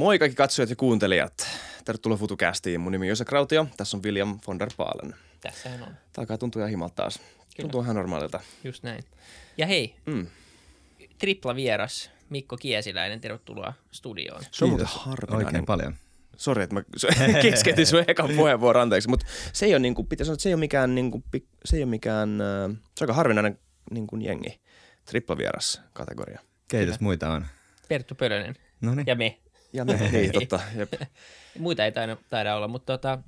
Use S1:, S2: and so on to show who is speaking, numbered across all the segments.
S1: Moi kaikki katsojat ja kuuntelijat. Tervetuloa FutuCastiin. Mun nimi on Jose Krautio. Tässä on William von der Paalen.
S2: Tässähän on.
S1: Tämä alkaa tuntua ihan himalta taas. Tuntuu ihan normaalilta.
S2: Just näin. Ja hei,
S1: Mm.
S2: tripla vieras Mikko Kiesiläinen, tervetuloa studioon.
S1: Se on muuten harvinainen.
S3: Oikein paljon.
S1: Sori, että mä keskeytin sun ekan puheenvuoron, anteeksi. Mutta se ei ole, niin kuin, pitäisi sanoa, että se ei ole mikään, niin kuin, se ei ole mikään, äh, se on aika harvinainen niin kuin jengi. Triplavieras kategoria.
S3: Keitäs muita on?
S2: Perttu Pölönen
S3: No niin.
S2: ja me.
S1: Ja me, niin, totta. Jep.
S2: Muita ei taida, taida olla, mutta tota,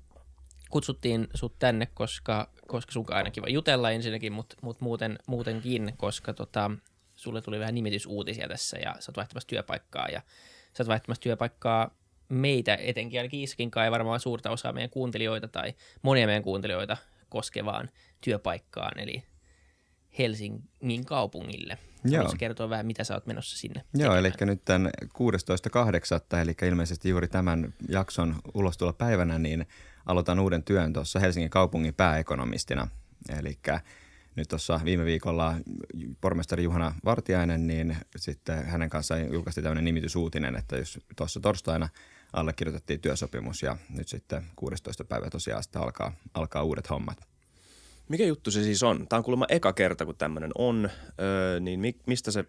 S2: kutsuttiin sut tänne, koska, koska sun aina kiva jutella ensinnäkin, mutta mut muuten, muutenkin, koska tota, sulle tuli vähän nimitysuutisia tässä ja sä oot vaihtamassa työpaikkaa ja sä oot vaihtamassa työpaikkaa meitä etenkin, ainakin Iskin kai varmaan suurta osaa meidän kuuntelijoita tai monia meidän kuuntelijoita koskevaan työpaikkaan, eli Helsingin kaupungille.
S3: Joo.
S2: Haluatko kertoa vähän, mitä sä oot menossa sinne
S3: Joo, eli
S2: tekemään?
S3: nyt tämän 16.8., eli ilmeisesti juuri tämän jakson ulostulopäivänä, niin aloitan uuden työn tuossa Helsingin kaupungin pääekonomistina. Eli nyt tuossa viime viikolla pormestari Juhana Vartiainen, niin sitten hänen kanssaan julkaistiin tämmöinen nimitysuutinen, että jos tuossa torstaina allekirjoitettiin työsopimus ja nyt sitten 16. päivä tosiaan sitten alkaa, alkaa uudet hommat.
S1: Mikä juttu se siis on? Tämä on kuulemma eka kerta, kun tämmöinen on. Öö, niin mi- mistä se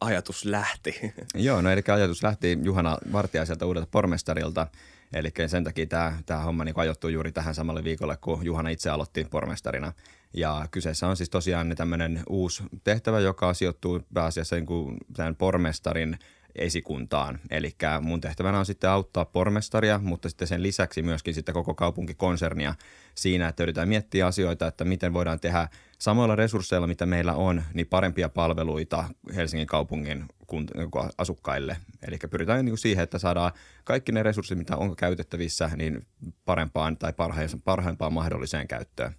S1: ajatus lähti?
S3: Joo, no eli ajatus lähti Juhana Vartiaiselta uudelta pormestarilta, eli sen takia tämä, tämä homma niin ajoittui juuri tähän samalle viikolle, kun Juhana itse aloitti pormestarina. Ja kyseessä on siis tosiaan tämmöinen uusi tehtävä, joka sijoittuu pääasiassa niin kuin tämän pormestarin esikuntaan. Eli mun tehtävänä on sitten auttaa pormestaria, mutta sitten sen lisäksi myöskin sitten koko kaupunkikonsernia siinä, että yritetään miettiä asioita, että miten voidaan tehdä samoilla resursseilla, mitä meillä on, niin parempia palveluita Helsingin kaupungin niin asukkaille. Eli pyritään niin siihen, että saadaan kaikki ne resurssit, mitä on käytettävissä, niin parempaan tai parhaim- parhaimpaan mahdolliseen käyttöön.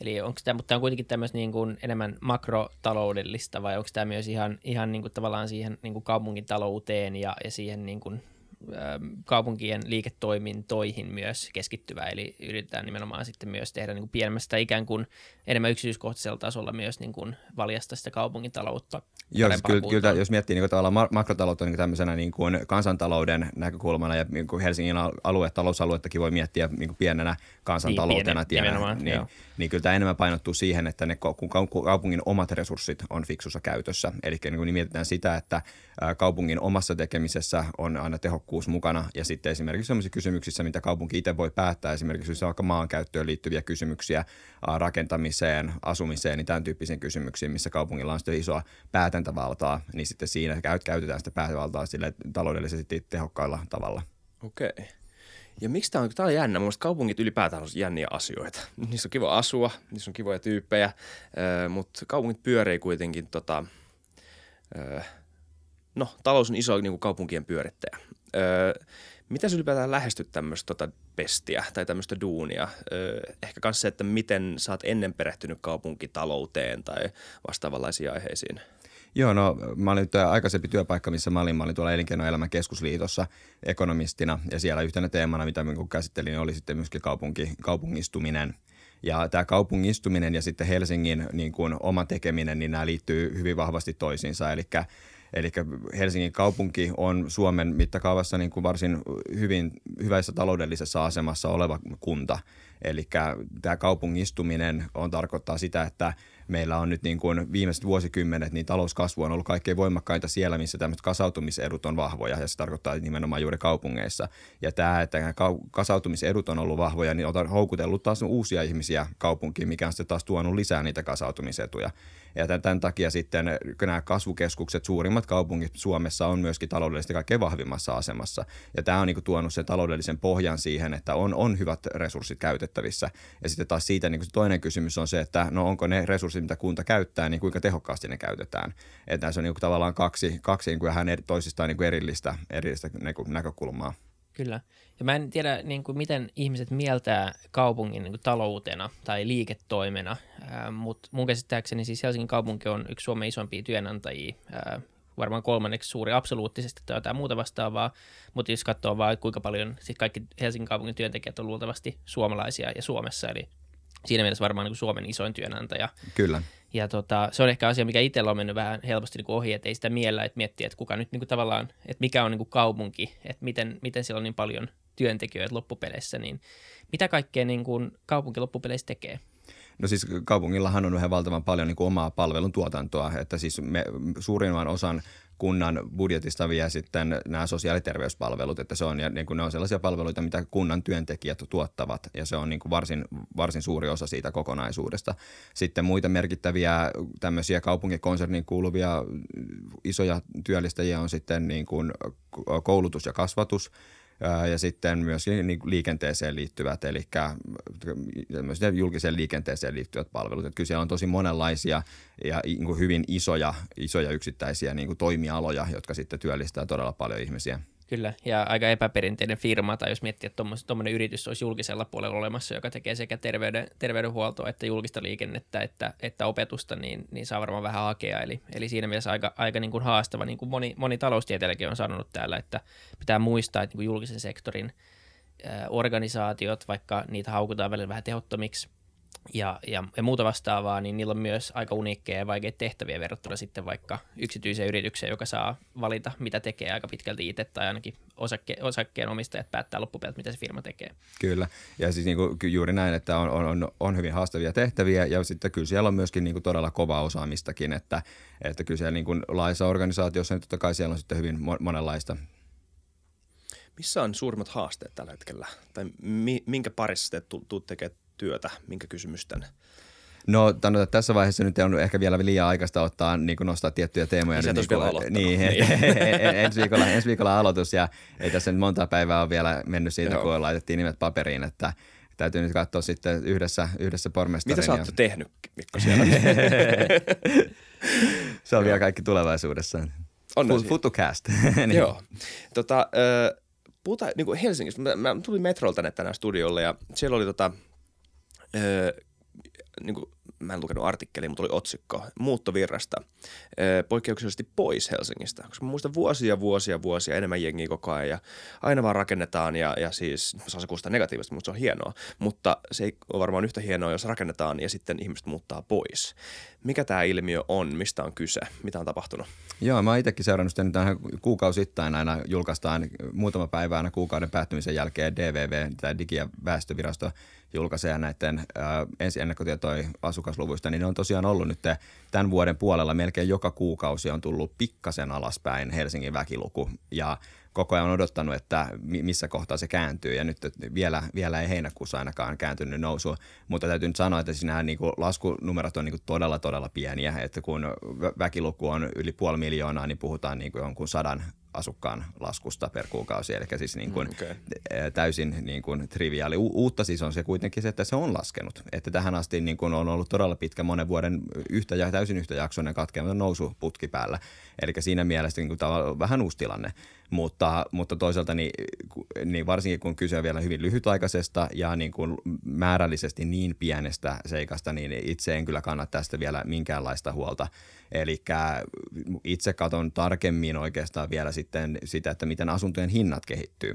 S2: Eli onko tämä, mutta tämä on kuitenkin tämmöistä niin kuin enemmän makrotaloudellista vai onko tämä myös ihan, ihan niin kuin tavallaan siihen niin kuin kaupungin talouteen ja, ja siihen niin kuin, ähm, kaupunkien liiketoimintoihin myös keskittyvä, eli yritetään nimenomaan sitten myös tehdä niin kuin pienemmästä ikään kuin enemmän yksityiskohtaisella tasolla myös niin kuin valjasta sitä kaupungin taloutta.
S3: Joo, siis kyllä, kyllä, jos miettii niin kuin tavallaan makrotaloutta niin kuin tämmöisenä niin kuin kansantalouden näkökulmana ja niin kuin Helsingin al- alue, talousaluettakin voi miettiä niin kuin pienenä kansantaloutena,
S2: Niin,
S3: tienä, niin,
S2: joo.
S3: niin kyllä tämä enemmän painottuu siihen, että ne kaupungin omat resurssit on fiksussa käytössä. Eli niin kuin mietitään sitä, että kaupungin omassa tekemisessä on aina tehokkuus mukana ja sitten esimerkiksi sellaisissa kysymyksissä, mitä kaupunki itse voi päättää, esimerkiksi jos on vaikka maankäyttöön liittyviä kysymyksiä, ää, rakentamiseen, asumiseen, niin tämän tyyppisiin kysymyksiin, missä kaupungilla on sitten isoa päätäntävaltaa, niin sitten siinä käyt- käytetään sitä päätäntävaltaa sille taloudellisesti tehokkailla tavalla.
S1: Okei. Ja miksi tämä on, tämä on jännä. Mun mielestä kaupungit ylipäätään on jänniä asioita. Niissä on kiva asua, niissä on kivoja tyyppejä, mutta kaupungit pyörii kuitenkin tota, no talous on iso niin kuin kaupunkien pyörittäjä. Sä ylipäätään lähestyt tämmöistä tota pestiä tai tämmöistä duunia? Öö, ehkä myös se, että miten sä oot ennen perehtynyt kaupunkitalouteen tai vastaavanlaisiin aiheisiin.
S3: Joo, no mä olin tämä aikaisempi työpaikka, missä mä olin, mä olin tuolla Elinkeinoelämän keskusliitossa ekonomistina ja siellä yhtenä teemana, mitä mä käsittelin, oli sitten myöskin kaupunki, kaupungistuminen. Ja tämä kaupungistuminen ja sitten Helsingin niin kuin oma tekeminen, niin nämä liittyy hyvin vahvasti toisiinsa. Eli Eli Helsingin kaupunki on Suomen mittakaavassa niin kuin varsin hyvin, hyvässä taloudellisessa asemassa oleva kunta. Eli tämä kaupungistuminen on tarkoittaa sitä, että meillä on nyt niin kuin viimeiset vuosikymmenet, niin talouskasvu on ollut kaikkein voimakkainta siellä, missä tämmöiset kasautumisedut on vahvoja, ja se tarkoittaa nimenomaan juuri kaupungeissa. Ja tämä, että kasautumisedut on ollut vahvoja, niin on houkutellut taas uusia ihmisiä kaupunkiin, mikä on sitten taas tuonut lisää niitä kasautumisetuja. Ja tämän, takia sitten nämä kasvukeskukset, suurimmat kaupungit Suomessa on myöskin taloudellisesti kaikkein vahvimmassa asemassa. Ja tämä on niin kuin tuonut sen taloudellisen pohjan siihen, että on, on hyvät resurssit käytettävissä. Ja sitten taas siitä niin kuin toinen kysymys on se, että no onko ne resurssit, mitä kunta käyttää, niin kuinka tehokkaasti ne käytetään. Että näissä on niin kuin tavallaan kaksi, kaksi niin kuin vähän eri, toisistaan niin kuin erillistä, erillistä niin kuin näkökulmaa.
S2: Kyllä. Ja mä en tiedä, niin kuin, miten ihmiset mieltää kaupungin niin kuin, taloutena tai liiketoimena, mutta mun käsittääkseni siis Helsingin kaupunki on yksi Suomen isompia työnantajia, äh, varmaan kolmanneksi suuri absoluuttisesti tai jotain muuta vastaavaa, mutta jos katsoo vaan, kuinka paljon sit kaikki Helsingin kaupungin työntekijät on luultavasti suomalaisia ja Suomessa, eli siinä mielessä varmaan niin kuin Suomen isoin työnantaja.
S3: Kyllä.
S2: Ja tota, se on ehkä asia, mikä itsellä on mennyt vähän helposti niin kuin ohi, että ei sitä miellä, että miettiä, että kuka nyt niin kuin tavallaan, että mikä on niin kuin kaupunki, että miten, miten siellä on niin paljon työntekijöitä loppupeleissä, niin mitä kaikkea niin kuin kaupunki loppupeleissä tekee?
S3: No siis kaupungillahan on ihan valtavan paljon niin kuin omaa palvelun tuotantoa, että siis me suurimman osan kunnan budjetista vie sitten nämä sosiaali- ja terveyspalvelut, että se on, ja niin kuin ne on sellaisia palveluita, mitä kunnan työntekijät tuottavat, ja se on niin kuin varsin, varsin suuri osa siitä kokonaisuudesta. Sitten muita merkittäviä tämmöisiä kaupunkikonserniin kuuluvia isoja työllistäjiä on sitten niin kuin koulutus ja kasvatus, ja sitten myös liikenteeseen liittyvät, eli julkiseen liikenteeseen liittyvät palvelut. Että kyllä siellä on tosi monenlaisia ja niin hyvin isoja, isoja yksittäisiä niin kuin toimialoja, jotka sitten työllistää todella paljon ihmisiä.
S2: Kyllä, ja aika epäperinteinen firma, tai jos miettii, että tuommoinen yritys olisi julkisella puolella olemassa, joka tekee sekä terveyden, terveydenhuoltoa että julkista liikennettä että, että opetusta, niin, niin saa varmaan vähän hakea. Eli, eli siinä mielessä aika, aika niin kuin haastava, niin kuin moni, moni taloustieteilijäkin on sanonut täällä, että pitää muistaa, että niin kuin julkisen sektorin organisaatiot, vaikka niitä haukutaan välillä vähän tehottomiksi, ja, ja, ja muuta vastaavaa, niin niillä on myös aika uniikkeja ja vaikeita tehtäviä verrattuna sitten vaikka yksityiseen yritykseen, joka saa valita, mitä tekee aika pitkälti itse, tai ainakin osakke, osakkeen omistajat päättää loppupelit, mitä se firma tekee.
S3: Kyllä, ja siis niin kuin juuri näin, että on, on, on hyvin haastavia tehtäviä, ja sitten kyllä siellä on myöskin niin kuin todella kovaa osaamistakin, että, että kyllä siellä niin kuin laissa organisaatiossa, niin totta kai siellä on sitten hyvin monenlaista
S1: missä on suurimmat haasteet tällä hetkellä? Tai minkä parissa te tuutte tekemään työtä, minkä kysymysten?
S3: No tänne, tässä vaiheessa nyt on ehkä vielä liian aikaista ottaa niin kuin nostaa tiettyjä teemoja.
S1: Niin,
S3: nyt,
S1: niin,
S3: niin, niin. ensi, viikolla, ensi viikolla aloitus ja ei tässä nyt monta päivää ole vielä mennyt siitä, Joo. kun laitettiin nimet paperiin, että täytyy nyt katsoa sitten yhdessä, yhdessä pormestarin.
S1: Mitä sä oot ja... tehnyt, Mikko, siellä?
S3: Se on vielä kaikki tulevaisuudessa. On Futucast.
S1: niin. Joo. Tota, äh, puhutaan niin kuin Helsingissä. Mä, mä tulin metrolta tänne tänään studiolle ja siellä oli tota – öö, niin kuin, mä en lukenut artikkeliin, mutta oli otsikko muuttovirrasta öö, poikkeuksellisesti pois Helsingistä. Koska mä muistan vuosia, vuosia, vuosia enemmän jengiä koko ajan ja aina vaan rakennetaan ja, ja siis saa se kuulostaa negatiivisesti, mutta se on hienoa. Mutta se ei ole varmaan yhtä hienoa, jos rakennetaan ja sitten ihmiset muuttaa pois. Mikä tämä ilmiö on? Mistä on kyse? Mitä on tapahtunut?
S3: Joo, mä oon itsekin seurannut sitä tähän kuukausittain aina julkaistaan muutama päivä aina kuukauden päättymisen jälkeen DVV, tai Digi- ja väestövirasto julkaisee näiden äh, ensi ennakkotietoja asukasluvuista, niin ne on tosiaan ollut nyt tämän vuoden puolella. Melkein joka kuukausi on tullut pikkasen alaspäin Helsingin väkiluku. Ja koko ajan on odottanut, että missä kohtaa se kääntyy. Ja nyt vielä, vielä ei heinäkuussa ainakaan kääntynyt nousu, mutta täytyy nyt sanoa, että siinä niin kuin laskunumerot on niin kuin todella todella pieniä, että kun väkiluku on yli puoli miljoonaa, niin puhutaan niin kuin jonkun sadan asukkaan laskusta per kuukausi, eli siis niin kuin mm, okay. täysin niin kuin triviaali. U- uutta siis on se kuitenkin se, että se on laskenut. Että tähän asti niin kuin on ollut todella pitkä monen vuoden yhtä ja täysin yhtäjaksoinen katkeamaton nousuputki päällä. Eli siinä mielessä niin kuin vähän uusi tilanne. Mutta, mutta toisaalta niin, niin varsinkin kun kyse on vielä hyvin lyhytaikaisesta ja niin kuin määrällisesti niin pienestä seikasta, niin itse en kyllä kannata tästä vielä minkäänlaista huolta. Eli itse katon tarkemmin oikeastaan vielä sitten sitä, että miten asuntojen hinnat kehittyy.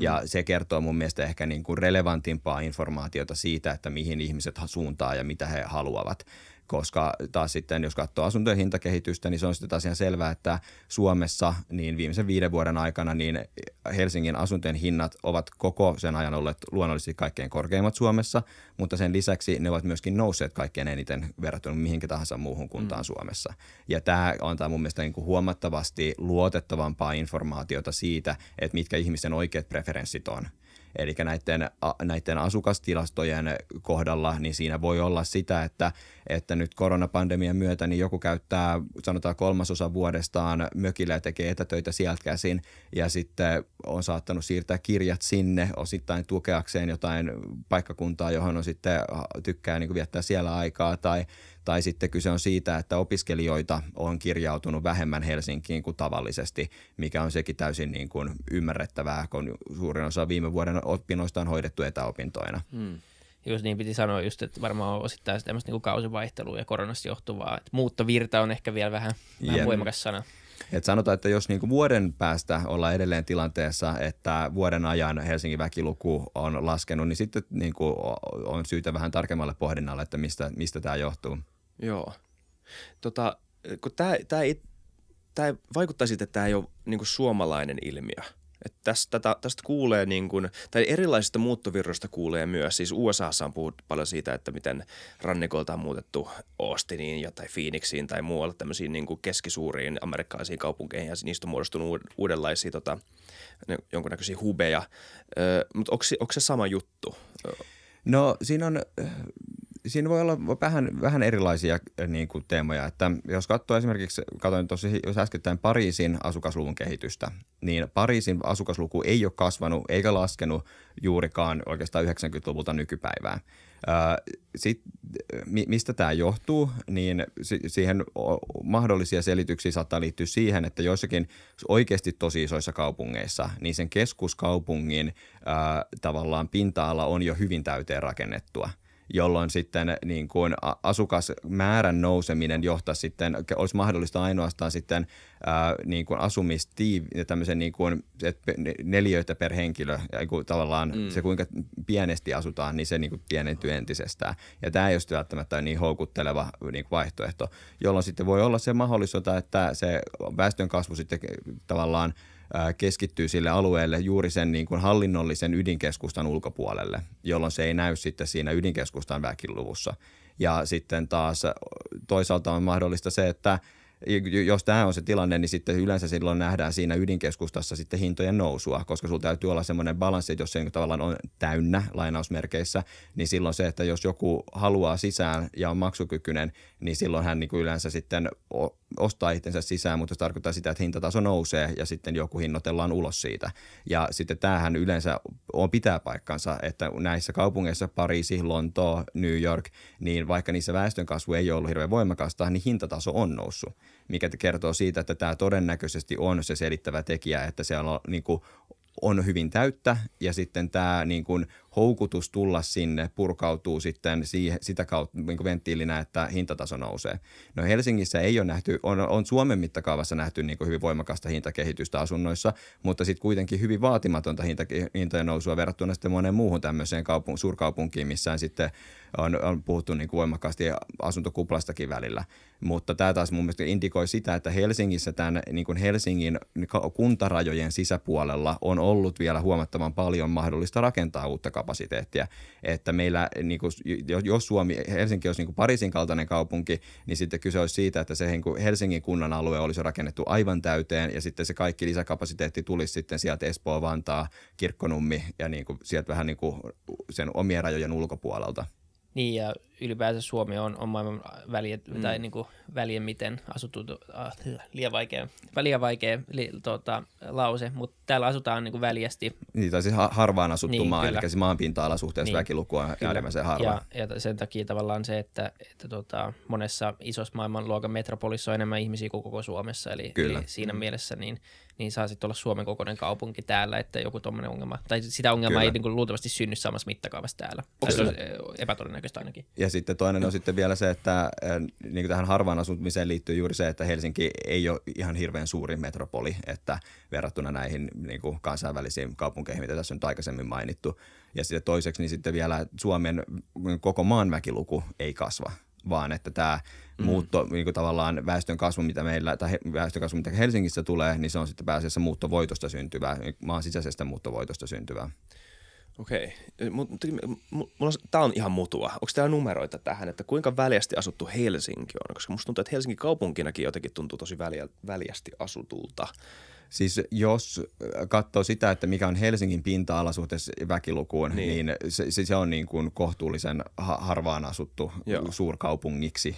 S3: Ja mm. se kertoo mun mielestä ehkä niin kuin relevantimpaa informaatiota siitä, että mihin ihmiset suuntaa ja mitä he haluavat koska taas sitten jos katsoo asuntojen hintakehitystä, niin se on sitten taas ihan selvää, että Suomessa niin viimeisen viiden vuoden aikana niin Helsingin asuntojen hinnat ovat koko sen ajan olleet luonnollisesti kaikkein korkeimmat Suomessa, mutta sen lisäksi ne ovat myöskin nousseet kaikkein eniten verrattuna mihinkä tahansa muuhun kuntaan mm. Suomessa. Ja tämä antaa mun mielestä niin kuin huomattavasti luotettavampaa informaatiota siitä, että mitkä ihmisten oikeat preferenssit on. Eli näiden, näiden asukastilastojen kohdalla, niin siinä voi olla sitä, että, että nyt koronapandemian myötä niin joku käyttää sanotaan kolmasosa vuodestaan mökillä ja tekee etätöitä sieltä käsin. Ja sitten on saattanut siirtää kirjat sinne osittain tukeakseen jotain paikkakuntaa, johon on sitten tykkää niin viettää siellä aikaa. Tai, tai sitten kyse on siitä, että opiskelijoita on kirjautunut vähemmän Helsinkiin kuin tavallisesti, mikä on sekin täysin niin kuin ymmärrettävää, kun suurin osa viime vuoden opinnoista on hoidettu etäopintoina. Hmm.
S2: Just niin piti sanoa just, että varmaan osittain tämmöistä niin kausivaihtelua ja koronasta johtuvaa. Että muuttovirta on ehkä vielä vähän, vähän voimakas sana.
S3: Et sanotaan, että jos niinku vuoden päästä ollaan edelleen tilanteessa, että vuoden ajan Helsingin väkiluku on laskenut, niin sitten niinku on syytä vähän tarkemmalle pohdinnalle, että mistä, mistä tämä johtuu.
S1: Joo. Tota, kun tämä, tämä, ei, tämä vaikuttaa siltä, että tämä ei ole niin kuin suomalainen ilmiö. Että tästä, tästä kuulee, niin kuin, tai erilaisista muuttovirroista kuulee myös. Siis USAssa on puhuttu paljon siitä, että miten rannikolta on muutettu Austiniin ja tai Phoenixiin tai muualle tämmöisiin niin keskisuuriin amerikkalaisiin kaupunkeihin ja niistä on muodostunut uudenlaisia tota, jonkunnäköisiä hubeja. Mutta onko se sama juttu?
S3: No siinä on siinä voi olla vähän, vähän erilaisia niin kuin, teemoja. Että jos katsoo esimerkiksi, katsoin tosi, jos äskettäin Pariisin asukasluvun kehitystä, niin Pariisin asukasluku ei ole kasvanut eikä laskenut juurikaan oikeastaan 90-luvulta nykypäivää. Sit, mistä tämä johtuu, niin siihen mahdollisia selityksiä saattaa liittyä siihen, että joissakin oikeasti tosi isoissa kaupungeissa, niin sen keskuskaupungin ää, tavallaan pinta-ala on jo hyvin täyteen rakennettua – jolloin sitten niin kuin asukasmäärän nouseminen johtaa sitten, olisi mahdollista ainoastaan sitten ää, niin kuin asumistiiv, tämmöisen niin kuin, että neliöitä per henkilö, ja kun tavallaan mm. se kuinka pienesti asutaan, niin se niin kuin pienentyy entisestään. Ja tämä ei ole välttämättä niin houkutteleva niin kuin vaihtoehto, jolloin sitten voi olla se mahdollisuus, että se väestön kasvu sitten tavallaan – keskittyy sille alueelle juuri sen niin kuin hallinnollisen ydinkeskustan ulkopuolelle, jolloin se ei näy sitten siinä ydinkeskustan väkiluvussa. Ja sitten taas toisaalta on mahdollista se, että jos tämä on se tilanne, niin sitten yleensä silloin nähdään siinä ydinkeskustassa sitten hintojen nousua, koska sulla täytyy olla semmoinen balanssi, että jos se tavallaan on täynnä lainausmerkeissä, niin silloin se, että jos joku haluaa sisään ja on maksukykyinen, niin silloin hän niin yleensä sitten ostaa itsensä sisään, mutta se tarkoittaa sitä, että hintataso nousee ja sitten joku hinnoitellaan ulos siitä. Ja sitten tämähän yleensä on pitää paikkansa, että näissä kaupungeissa Pariisi, Lontoo, New York, niin vaikka niissä väestönkasvu ei ole ollut hirveän voimakasta, niin hintataso on noussut, mikä kertoo siitä, että tämä todennäköisesti on se selittävä tekijä, että siellä on, niin kuin, on hyvin täyttä ja sitten tämä niin kuin houkutus tulla sinne purkautuu sitten siihen, sitä kautta niin venttiilinä, että hintataso nousee. No Helsingissä ei ole nähty, on, on Suomen mittakaavassa nähty niin hyvin voimakasta hintakehitystä asunnoissa, mutta sitten kuitenkin hyvin vaatimatonta hintojen nousua verrattuna sitten moneen muuhun tämmöiseen kaupun, suurkaupunkiin, missä sitten on, on puhuttu niin kuin voimakkaasti asuntokuplastakin välillä. Mutta tämä taas mun mielestä indikoi sitä, että Helsingissä tämän niin kuin Helsingin kuntarajojen sisäpuolella on ollut vielä huomattavan paljon mahdollista rakentaa uutta kapasiteettia. Että meillä, niin kuin, jos Suomi, Helsinki olisi niin kuin Pariisin kaltainen kaupunki, niin sitten kyse olisi siitä, että se niin kuin Helsingin kunnan alue olisi rakennettu aivan täyteen ja sitten se kaikki lisäkapasiteetti tulisi sitten sieltä Espoo, Vantaa, Kirkkonummi ja niin kuin sieltä vähän niin kuin sen omien rajojen ulkopuolelta.
S2: Niin ja ylipäänsä Suomi on, on maailman väliä, mm. tai niin kuin välien miten asuttu, äh, liian vaikea, liian vaikea li, tota, lause, mutta täällä asutaan niin kuin väljästi.
S3: Niin, tai siis harvaan asuttu niin, maa, kyllä. eli se maanpinta-ala suhteessa niin, väkiluku on äärimmäisen harva.
S2: Ja, ja sen takia tavallaan se, että, että tota, monessa isossa maailmanluokan metropolissa on enemmän ihmisiä kuin koko Suomessa, eli, kyllä. eli siinä mm. mielessä niin, niin saa sitten olla Suomen kokoinen kaupunki täällä, että joku tuommoinen ongelma, tai sitä ongelmaa kyllä. ei niin kuin, luultavasti synny samassa mittakaavassa täällä. Onko se on epätodennäköistä ainakin.
S3: Ja sitten toinen on sitten vielä se, että niin kuin tähän harvaan asumiseen liittyy juuri se, että Helsinki ei ole ihan hirveän suuri metropoli, että verrattuna näihin niin kuin kansainvälisiin kaupunkeihin, mitä tässä on aikaisemmin mainittu. Ja sitten toiseksi niin sitten vielä Suomen koko maan väkiluku ei kasva, vaan että tämä mm. muutto, niin kuin tavallaan väestön kasvu, mitä meillä, tai väestön kasvu, mitä Helsingissä tulee, niin se on sitten pääasiassa muuttovoitosta syntyvää, maan sisäisestä muuttovoitosta syntyvää.
S1: Okei. Tämä on ihan mutua. Onko täällä numeroita tähän, että kuinka väljästi asuttu Helsinki on? Koska musta tuntuu, että Helsinki kaupunkinakin jotenkin tuntuu tosi väliä, väljästi asutulta.
S3: Siis jos katsoo sitä, että mikä on Helsingin pinta-ala suhteessa väkilukuun, niin, niin se, se on niin kuin kohtuullisen harvaan asuttu Joo. suurkaupungiksi.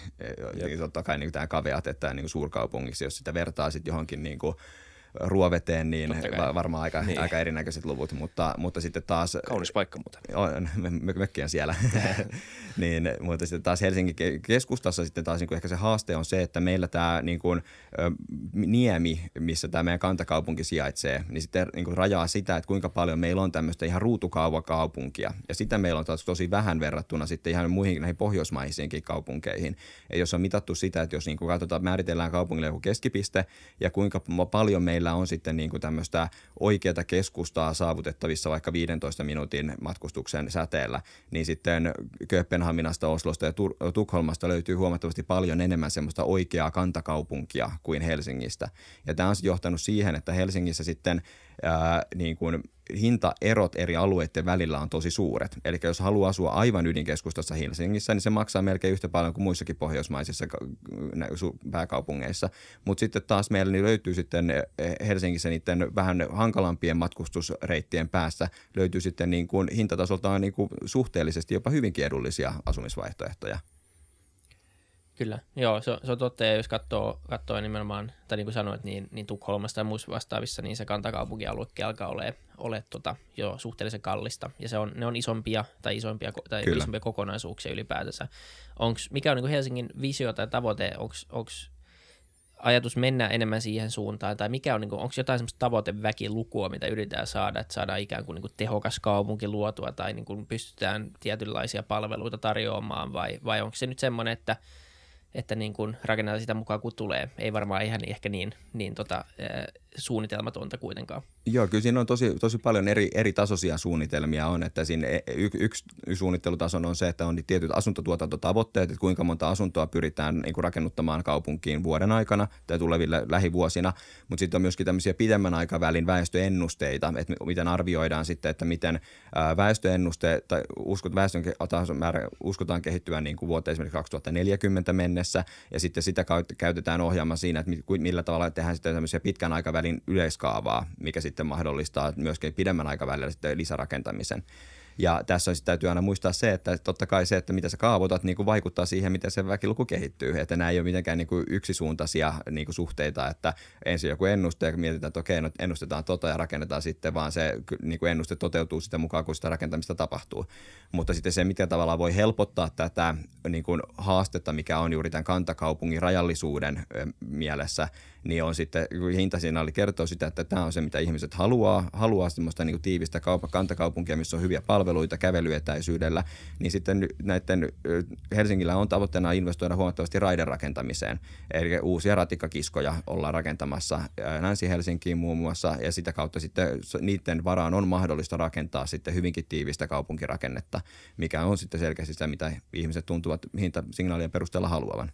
S3: Jep. Totta kai niin tämä kaveat, että niin kuin suurkaupungiksi, jos sitä vertaa sitten johonkin niin kuin – ruoveteen, niin varmaan aika, niin. aika erinäköiset luvut, mutta, mutta sitten taas...
S1: Kaunis paikka muuten.
S3: On, mökki on siellä. niin, mutta sitten taas Helsingin keskustassa sitten taas niin kuin ehkä se haaste on se, että meillä tämä niin kuin, niemi, missä tämä meidän kantakaupunki sijaitsee, niin sitten niin kuin rajaa sitä, että kuinka paljon meillä on tämmöistä ihan ruutukaavakaupunkia. Ja sitä meillä on taas tosi vähän verrattuna sitten ihan muihin näihin pohjoismaisiinkin kaupunkeihin. Ja jos on mitattu sitä, että jos niin kuin katsotaan, määritellään kaupungille joku keskipiste ja kuinka paljon meillä meillä on sitten niin kuin tämmöistä oikeata keskustaa saavutettavissa vaikka 15 minuutin matkustuksen säteellä, niin sitten Kööpenhaminasta, Oslosta ja Tukholmasta löytyy huomattavasti paljon enemmän semmoista oikeaa kantakaupunkia kuin Helsingistä. Ja tämä on johtanut siihen, että Helsingissä sitten ää, niin kuin hintaerot eri alueiden välillä on tosi suuret. Eli jos haluaa asua aivan ydinkeskustassa Helsingissä, niin se maksaa melkein yhtä paljon kuin muissakin pohjoismaisissa pääkaupungeissa. Mutta sitten taas meillä niin löytyy sitten eh, Helsingissä niiden vähän hankalampien matkustusreittien päässä löytyy sitten niin kuin hintatasoltaan niin kuin suhteellisesti jopa hyvinkin edullisia asumisvaihtoehtoja.
S2: Kyllä, joo, se, se on totta, ja jos katsoo, katsoo nimenomaan, tai niin kuin sanoit, niin, niin Tukholmasta ja muissa vastaavissa, niin se kantakaupunkialuekin alkaa olemaan ole, tota, jo suhteellisen kallista, ja se on, ne on isompia tai isompia, tai Kyllä. isompia kokonaisuuksia ylipäätänsä. Onks, mikä on niin kuin Helsingin visio tai tavoite, onko ajatus mennä enemmän siihen suuntaan, tai mikä on, niin onko jotain semmoista tavoiteväkilukua, mitä yritetään saada, että saadaan ikään kuin, niin kuin tehokas kaupunki luotua, tai niin kuin pystytään tietynlaisia palveluita tarjoamaan, vai, vai onko se nyt semmoinen, että että niin kuin rakennetaan sitä mukaan, kun tulee. Ei varmaan ihan ehkä niin, niin tota, suunnitelmatonta kuitenkaan.
S3: Joo, kyllä siinä on tosi, tosi paljon eri, eri tasoisia suunnitelmia on, että siinä e, y, yksi suunnittelutason on se, että on tietyt asuntotuotantotavoitteet, että kuinka monta asuntoa pyritään niin kuin rakennuttamaan kaupunkiin vuoden aikana tai tuleville lähivuosina, mutta sitten on myöskin tämmöisiä pidemmän aikavälin väestöennusteita, että miten arvioidaan sitten, että miten väestöennuste tai uskot, väestön määrä uskotaan kehittyvän niin kuin vuoteen esimerkiksi 2040 mennessä. Ja sitten sitä käytetään ohjaamaan siinä, että millä tavalla tehdään sitten tämmöisiä pitkän aikavälin yleiskaavaa, mikä sitten mahdollistaa myöskin pidemmän aikavälillä sitten lisärakentamisen. Ja tässä sitten täytyy aina muistaa se, että totta kai se, että mitä sä kaavoitat, niin kuin vaikuttaa siihen, miten se väkiluku kehittyy. Että nämä ei ole mitenkään niin kuin yksisuuntaisia niin kuin suhteita, että ensin joku ennuste ja mietitään, että okei, no ennustetaan tota ja rakennetaan sitten, vaan se niin kuin ennuste toteutuu sitä mukaan, kun sitä rakentamista tapahtuu. Mutta sitten se, miten tavallaan voi helpottaa tätä niin kuin haastetta, mikä on juuri tämän kantakaupungin rajallisuuden mielessä, niin on sitten, hintasignaali kertoo sitä, että tämä on se, mitä ihmiset haluaa, haluaa semmoista niin kuin tiivistä kaup- kantakaupunkia, missä on hyviä palveluita kävelyetäisyydellä, niin sitten näiden Helsingillä on tavoitteena investoida huomattavasti raiderakentamiseen, eli uusia ratikkakiskoja ollaan rakentamassa Länsi-Helsinkiin muun muassa, ja sitä kautta sitten niiden varaan on mahdollista rakentaa sitten hyvinkin tiivistä kaupunkirakennetta, mikä on sitten selkeästi sitä, mitä ihmiset tuntuvat hintasignaalien perusteella haluavan.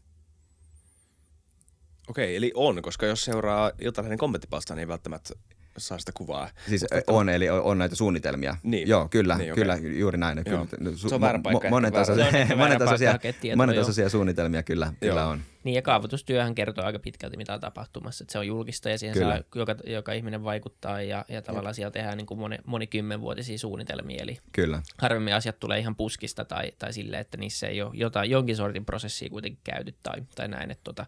S1: Okei, eli on, koska jos seuraa Iltalehden kommenttipalsta, niin ei välttämättä saa sitä kuvaa.
S3: Siis Mutta on, eli on näitä suunnitelmia. Niin. Joo, kyllä, niin, okay. kyllä, juuri näin.
S1: Joo. Kyllä, su- se on väärä paikka.
S3: Monen tasoisia, monen tasoisia, monen tasoisia suunnitelmia kyllä, kyllä on.
S2: Niin ja kaavoitustyöhän kertoo aika pitkälti, mitä on tapahtumassa. Että se on julkista ja siihen saa joka, joka ihminen vaikuttaa ja, ja tavallaan siellä tehdään niin kuin moni, monikymmenvuotisia suunnitelmia. Eli
S3: Kyllä.
S2: harvemmin asiat tulee ihan puskista tai, tai sille, että niissä ei ole jotain, jonkin sortin prosessia kuitenkin käyty tai, tai näin. Että tota,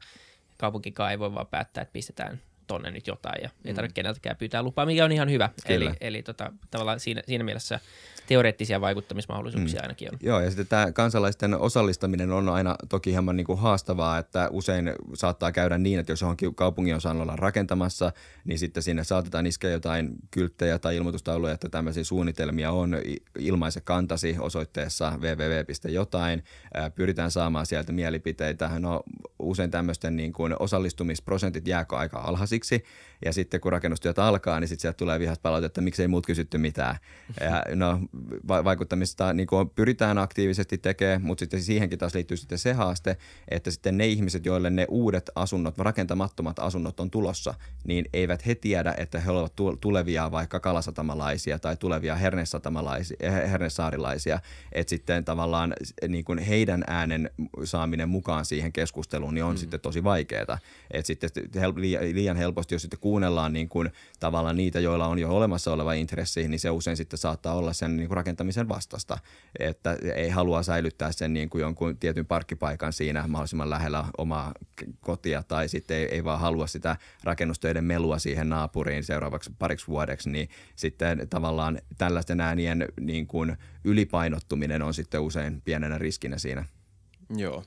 S2: kaupunkikaan ei voi vaan päättää, että pistetään tonne nyt jotain ja ei tarvitse mm. keneltäkään pyytää lupaa, mikä on ihan hyvä. Kyllä. Eli, eli tota, tavallaan siinä, siinä mielessä teoreettisia vaikuttamismahdollisuuksia mm. ainakin on.
S3: Joo, ja sitten tämä kansalaisten osallistaminen on aina toki hieman niin kuin haastavaa, että usein saattaa käydä niin, että jos johonkin kaupungin osaan ollaan rakentamassa, niin sitten sinne saatetaan iskeä jotain kylttejä tai ilmoitustauluja, että tämmöisiä suunnitelmia on ilmaise kantasi osoitteessa www.jotain. Pyritään saamaan sieltä mielipiteitä. No usein tämmöisten niin kuin osallistumisprosentit jääkö aika alhaisiksi, ja sitten kun rakennustyöt alkaa, niin sitten sieltä tulee vihasta palautetta, että miksei muut kysytty mitään. Ja no, vaikuttamista niin kuin pyritään aktiivisesti tekemään, mutta sitten siihenkin taas liittyy sitten se haaste, että sitten ne ihmiset, joille ne uudet asunnot, rakentamattomat asunnot on tulossa, niin eivät he tiedä, että he ovat tulevia vaikka kalasatamalaisia tai tulevia hernesatamalaisia, hernesaarilaisia, että sitten tavallaan niin kuin heidän äänen saaminen mukaan siihen keskusteluun niin on mm. sitten tosi vaikeaa. Että sitten liian helposti, jos sitten kuunnellaan niin kuin tavallaan niitä, joilla on jo olemassa oleva intressi, niin se usein sitten saattaa olla sen niin kuin rakentamisen vastasta, että ei halua säilyttää sen niin kuin jonkun tietyn parkkipaikan siinä mahdollisimman lähellä omaa kotia tai sitten ei, ei vaan halua sitä rakennustöiden melua siihen naapuriin seuraavaksi pariksi vuodeksi, niin sitten tavallaan tällaisten äänien niin kuin ylipainottuminen on sitten usein pienenä riskinä siinä.
S1: Joo.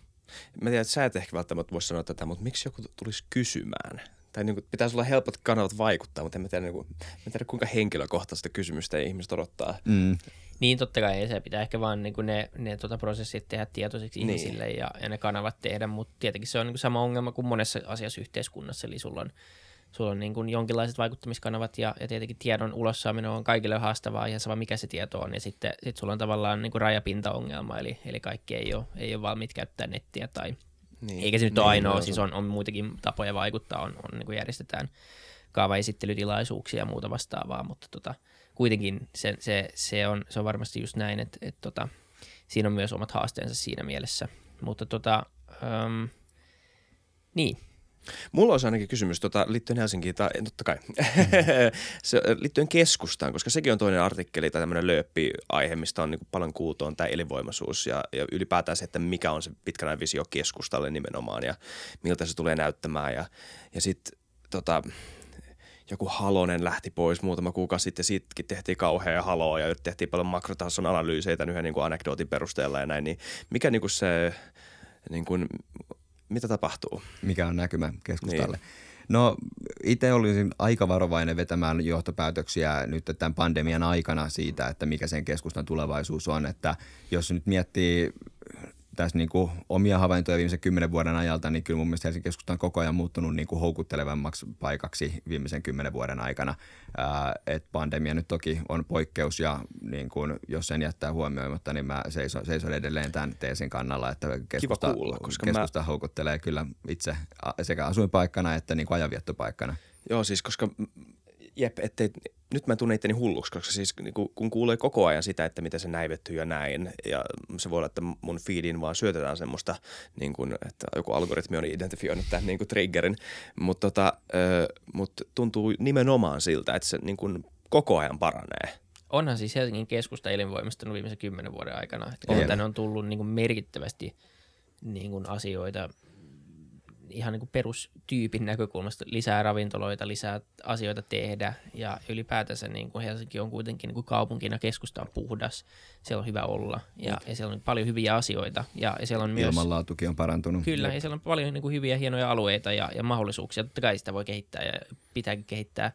S1: Mä tiedän, että sä et ehkä välttämättä voi sanoa tätä, mutta miksi joku tulisi kysymään tai niin kuin, pitäisi olla helpot kanavat vaikuttaa, mutta en tiedä, niin kuin, en tiedä kuinka henkilökohtaista kysymystä ihmiset odottaa.
S2: Mm. Niin totta kai se pitää ehkä vaan niin kuin ne, ne tuota prosessit tehdä tietoisiksi niin. ihmisille ja, ja ne kanavat tehdä, mutta tietenkin se on niin kuin sama ongelma kuin monessa asiassa yhteiskunnassa, eli sulla on sulla on niin kuin jonkinlaiset vaikuttamiskanavat ja, ja tietenkin tiedon ulossaaminen on kaikille haastavaa, ihan sama mikä se tieto on. Ja sitten sit sulla on tavallaan niin kuin rajapintaongelma, eli, eli kaikki ei ole, ei ole valmiit käyttää nettiä tai niin. eikä se nyt niin, ole ainoa, siis on, on muitakin tapoja vaikuttaa, on, on niin kuin järjestetään kaavaesittelytilaisuuksia ja muuta vastaavaa, mutta tota, kuitenkin se, se, se, on, se on varmasti just näin, että, että tota, siinä on myös omat haasteensa siinä mielessä. Mutta tota, um, niin,
S1: Mulla olisi ainakin kysymys tota, liittyen Helsinkiin, tai totta kai, se, liittyen keskustaan, koska sekin on toinen artikkeli tai tämmöinen lööppi-aihe, mistä on niin paljon kuultu, on tämä elinvoimaisuus ja, ja ylipäätään se, että mikä on se pitkänä visio keskustalle nimenomaan ja miltä se tulee näyttämään. Ja, ja sitten tota, joku Halonen lähti pois muutama kuukausi sitten, sittenkin tehtiin kauhea haloa ja tehtiin paljon makrotason analyyseitä yhden niin kuin anekdootin perusteella ja näin, niin mikä niin kuin se niin kuin, mitä tapahtuu?
S3: Mikä on näkymä keskustalle? Niin. No itse olisin aika varovainen vetämään johtopäätöksiä nyt tämän pandemian aikana siitä, että mikä sen keskustan tulevaisuus on. Että jos nyt miettii tässä niin kuin omia havaintoja viimeisen kymmenen vuoden ajalta, niin kyllä mun mielestä Helsingin keskusta on koko ajan muuttunut niin kuin houkuttelevammaksi paikaksi viimeisen kymmenen vuoden aikana. Ää, et pandemia nyt toki on poikkeus ja niin kuin, jos sen jättää huomioimatta, niin mä seison, seison edelleen tämän teesin kannalla, että keskusta, kuulla, koska keskusta mä... houkuttelee kyllä itse sekä asuinpaikkana että niin kuin ajanviettopaikkana.
S1: Joo, siis koska jep, ettei, nyt mä tunnen itteni hulluksi, koska siis niin kun kuulee koko ajan sitä, että miten se näivettyy ja näin, ja se voi olla, että mun feedin vaan syötetään semmoista, niin kuin, että joku algoritmi on identifioinut tämän niin kuin triggerin, mutta tota, mut tuntuu nimenomaan siltä, että se niin kuin koko ajan paranee.
S2: Onhan siis Helsingin keskusta elinvoimistunut viimeisen kymmenen vuoden aikana. Että tänne on tullut niin kuin merkittävästi niin kuin asioita ihan niin kuin perustyypin näkökulmasta lisää ravintoloita, lisää asioita tehdä ja ylipäätänsä niin kuin Helsinki on kuitenkin niin kuin kaupunkina keskusta on puhdas, siellä on hyvä olla ja, ja siellä on paljon hyviä asioita. Ja, ja siellä on myös,
S3: Ilmanlaatukin on parantunut.
S2: Kyllä, ja, ja siellä on paljon niin kuin hyviä hienoja alueita ja, ja mahdollisuuksia. Totta kai sitä voi kehittää ja pitääkin kehittää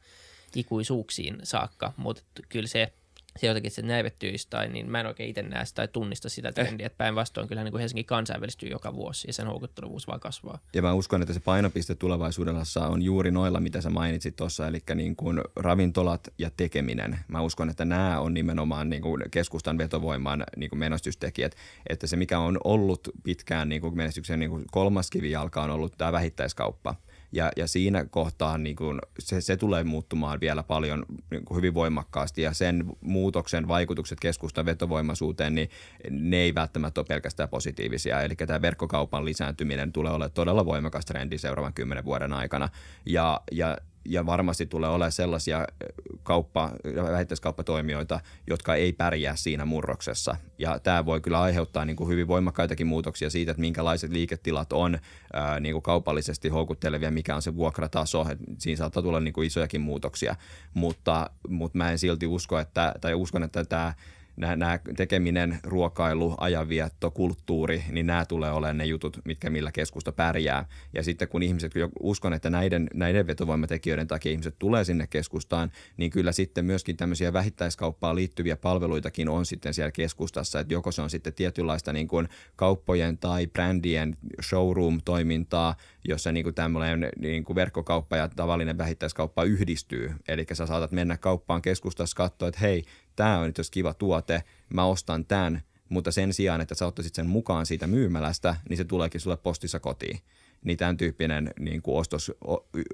S2: ikuisuuksiin saakka, mutta kyllä se – se jotenkin se näivettyisi tai niin mä en oikein itse näe sitä tai tunnista sitä eh. trendiä, että päinvastoin kyllähän niin Helsinki kansainvälistyy joka vuosi ja sen houkuttelevuus vaan kasvaa.
S3: Ja mä uskon, että se painopiste tulevaisuudessa on juuri noilla, mitä sä mainitsit tuossa, eli niin kuin ravintolat ja tekeminen. Mä uskon, että nämä on nimenomaan niin kuin keskustan vetovoiman niin kuin menestystekijät, että se mikä on ollut pitkään niin kuin menestyksen niin kuin kolmas kivijalka on ollut tämä vähittäiskauppa – ja, ja siinä kohtaa niin kuin se, se tulee muuttumaan vielä paljon niin kuin hyvin voimakkaasti ja sen muutoksen vaikutukset keskustan vetovoimaisuuteen, niin ne ei välttämättä ole pelkästään positiivisia. Eli tämä verkkokaupan lisääntyminen tulee olemaan todella voimakas trendi seuraavan kymmenen vuoden aikana ja, ja ja varmasti tulee olemaan sellaisia kauppa- ja vähittäiskauppatoimijoita, jotka ei pärjää siinä murroksessa. Ja tämä voi kyllä aiheuttaa niin kuin hyvin voimakkaitakin muutoksia siitä, että minkälaiset liiketilat on ää, niin kuin kaupallisesti houkuttelevia, mikä on se vuokrataso. Siinä saattaa tulla niin kuin isojakin muutoksia, mutta, mutta mä en silti usko, että, tai uskon, että tämä nämä tekeminen, ruokailu, ajanvietto, kulttuuri, niin nämä tulee olemaan ne jutut, mitkä millä keskusta pärjää. Ja sitten kun ihmiset, uskon, että näiden, näiden vetovoimatekijöiden takia ihmiset tulee sinne keskustaan, niin kyllä sitten myöskin tämmöisiä vähittäiskauppaan liittyviä palveluitakin on sitten siellä keskustassa, että joko se on sitten tietynlaista niin kuin kauppojen tai brändien showroom-toimintaa, jossa niin kuin tämmöinen niin kuin verkkokauppa ja tavallinen vähittäiskauppa yhdistyy. Eli sä saatat mennä kauppaan keskustassa katsoa, että hei, tämä on jos kiva tuote, mä ostan tämän, mutta sen sijaan, että sä ottaisit sen mukaan siitä myymälästä, niin se tuleekin sulle postissa kotiin. Niin tämän tyyppinen niin kuin ostos,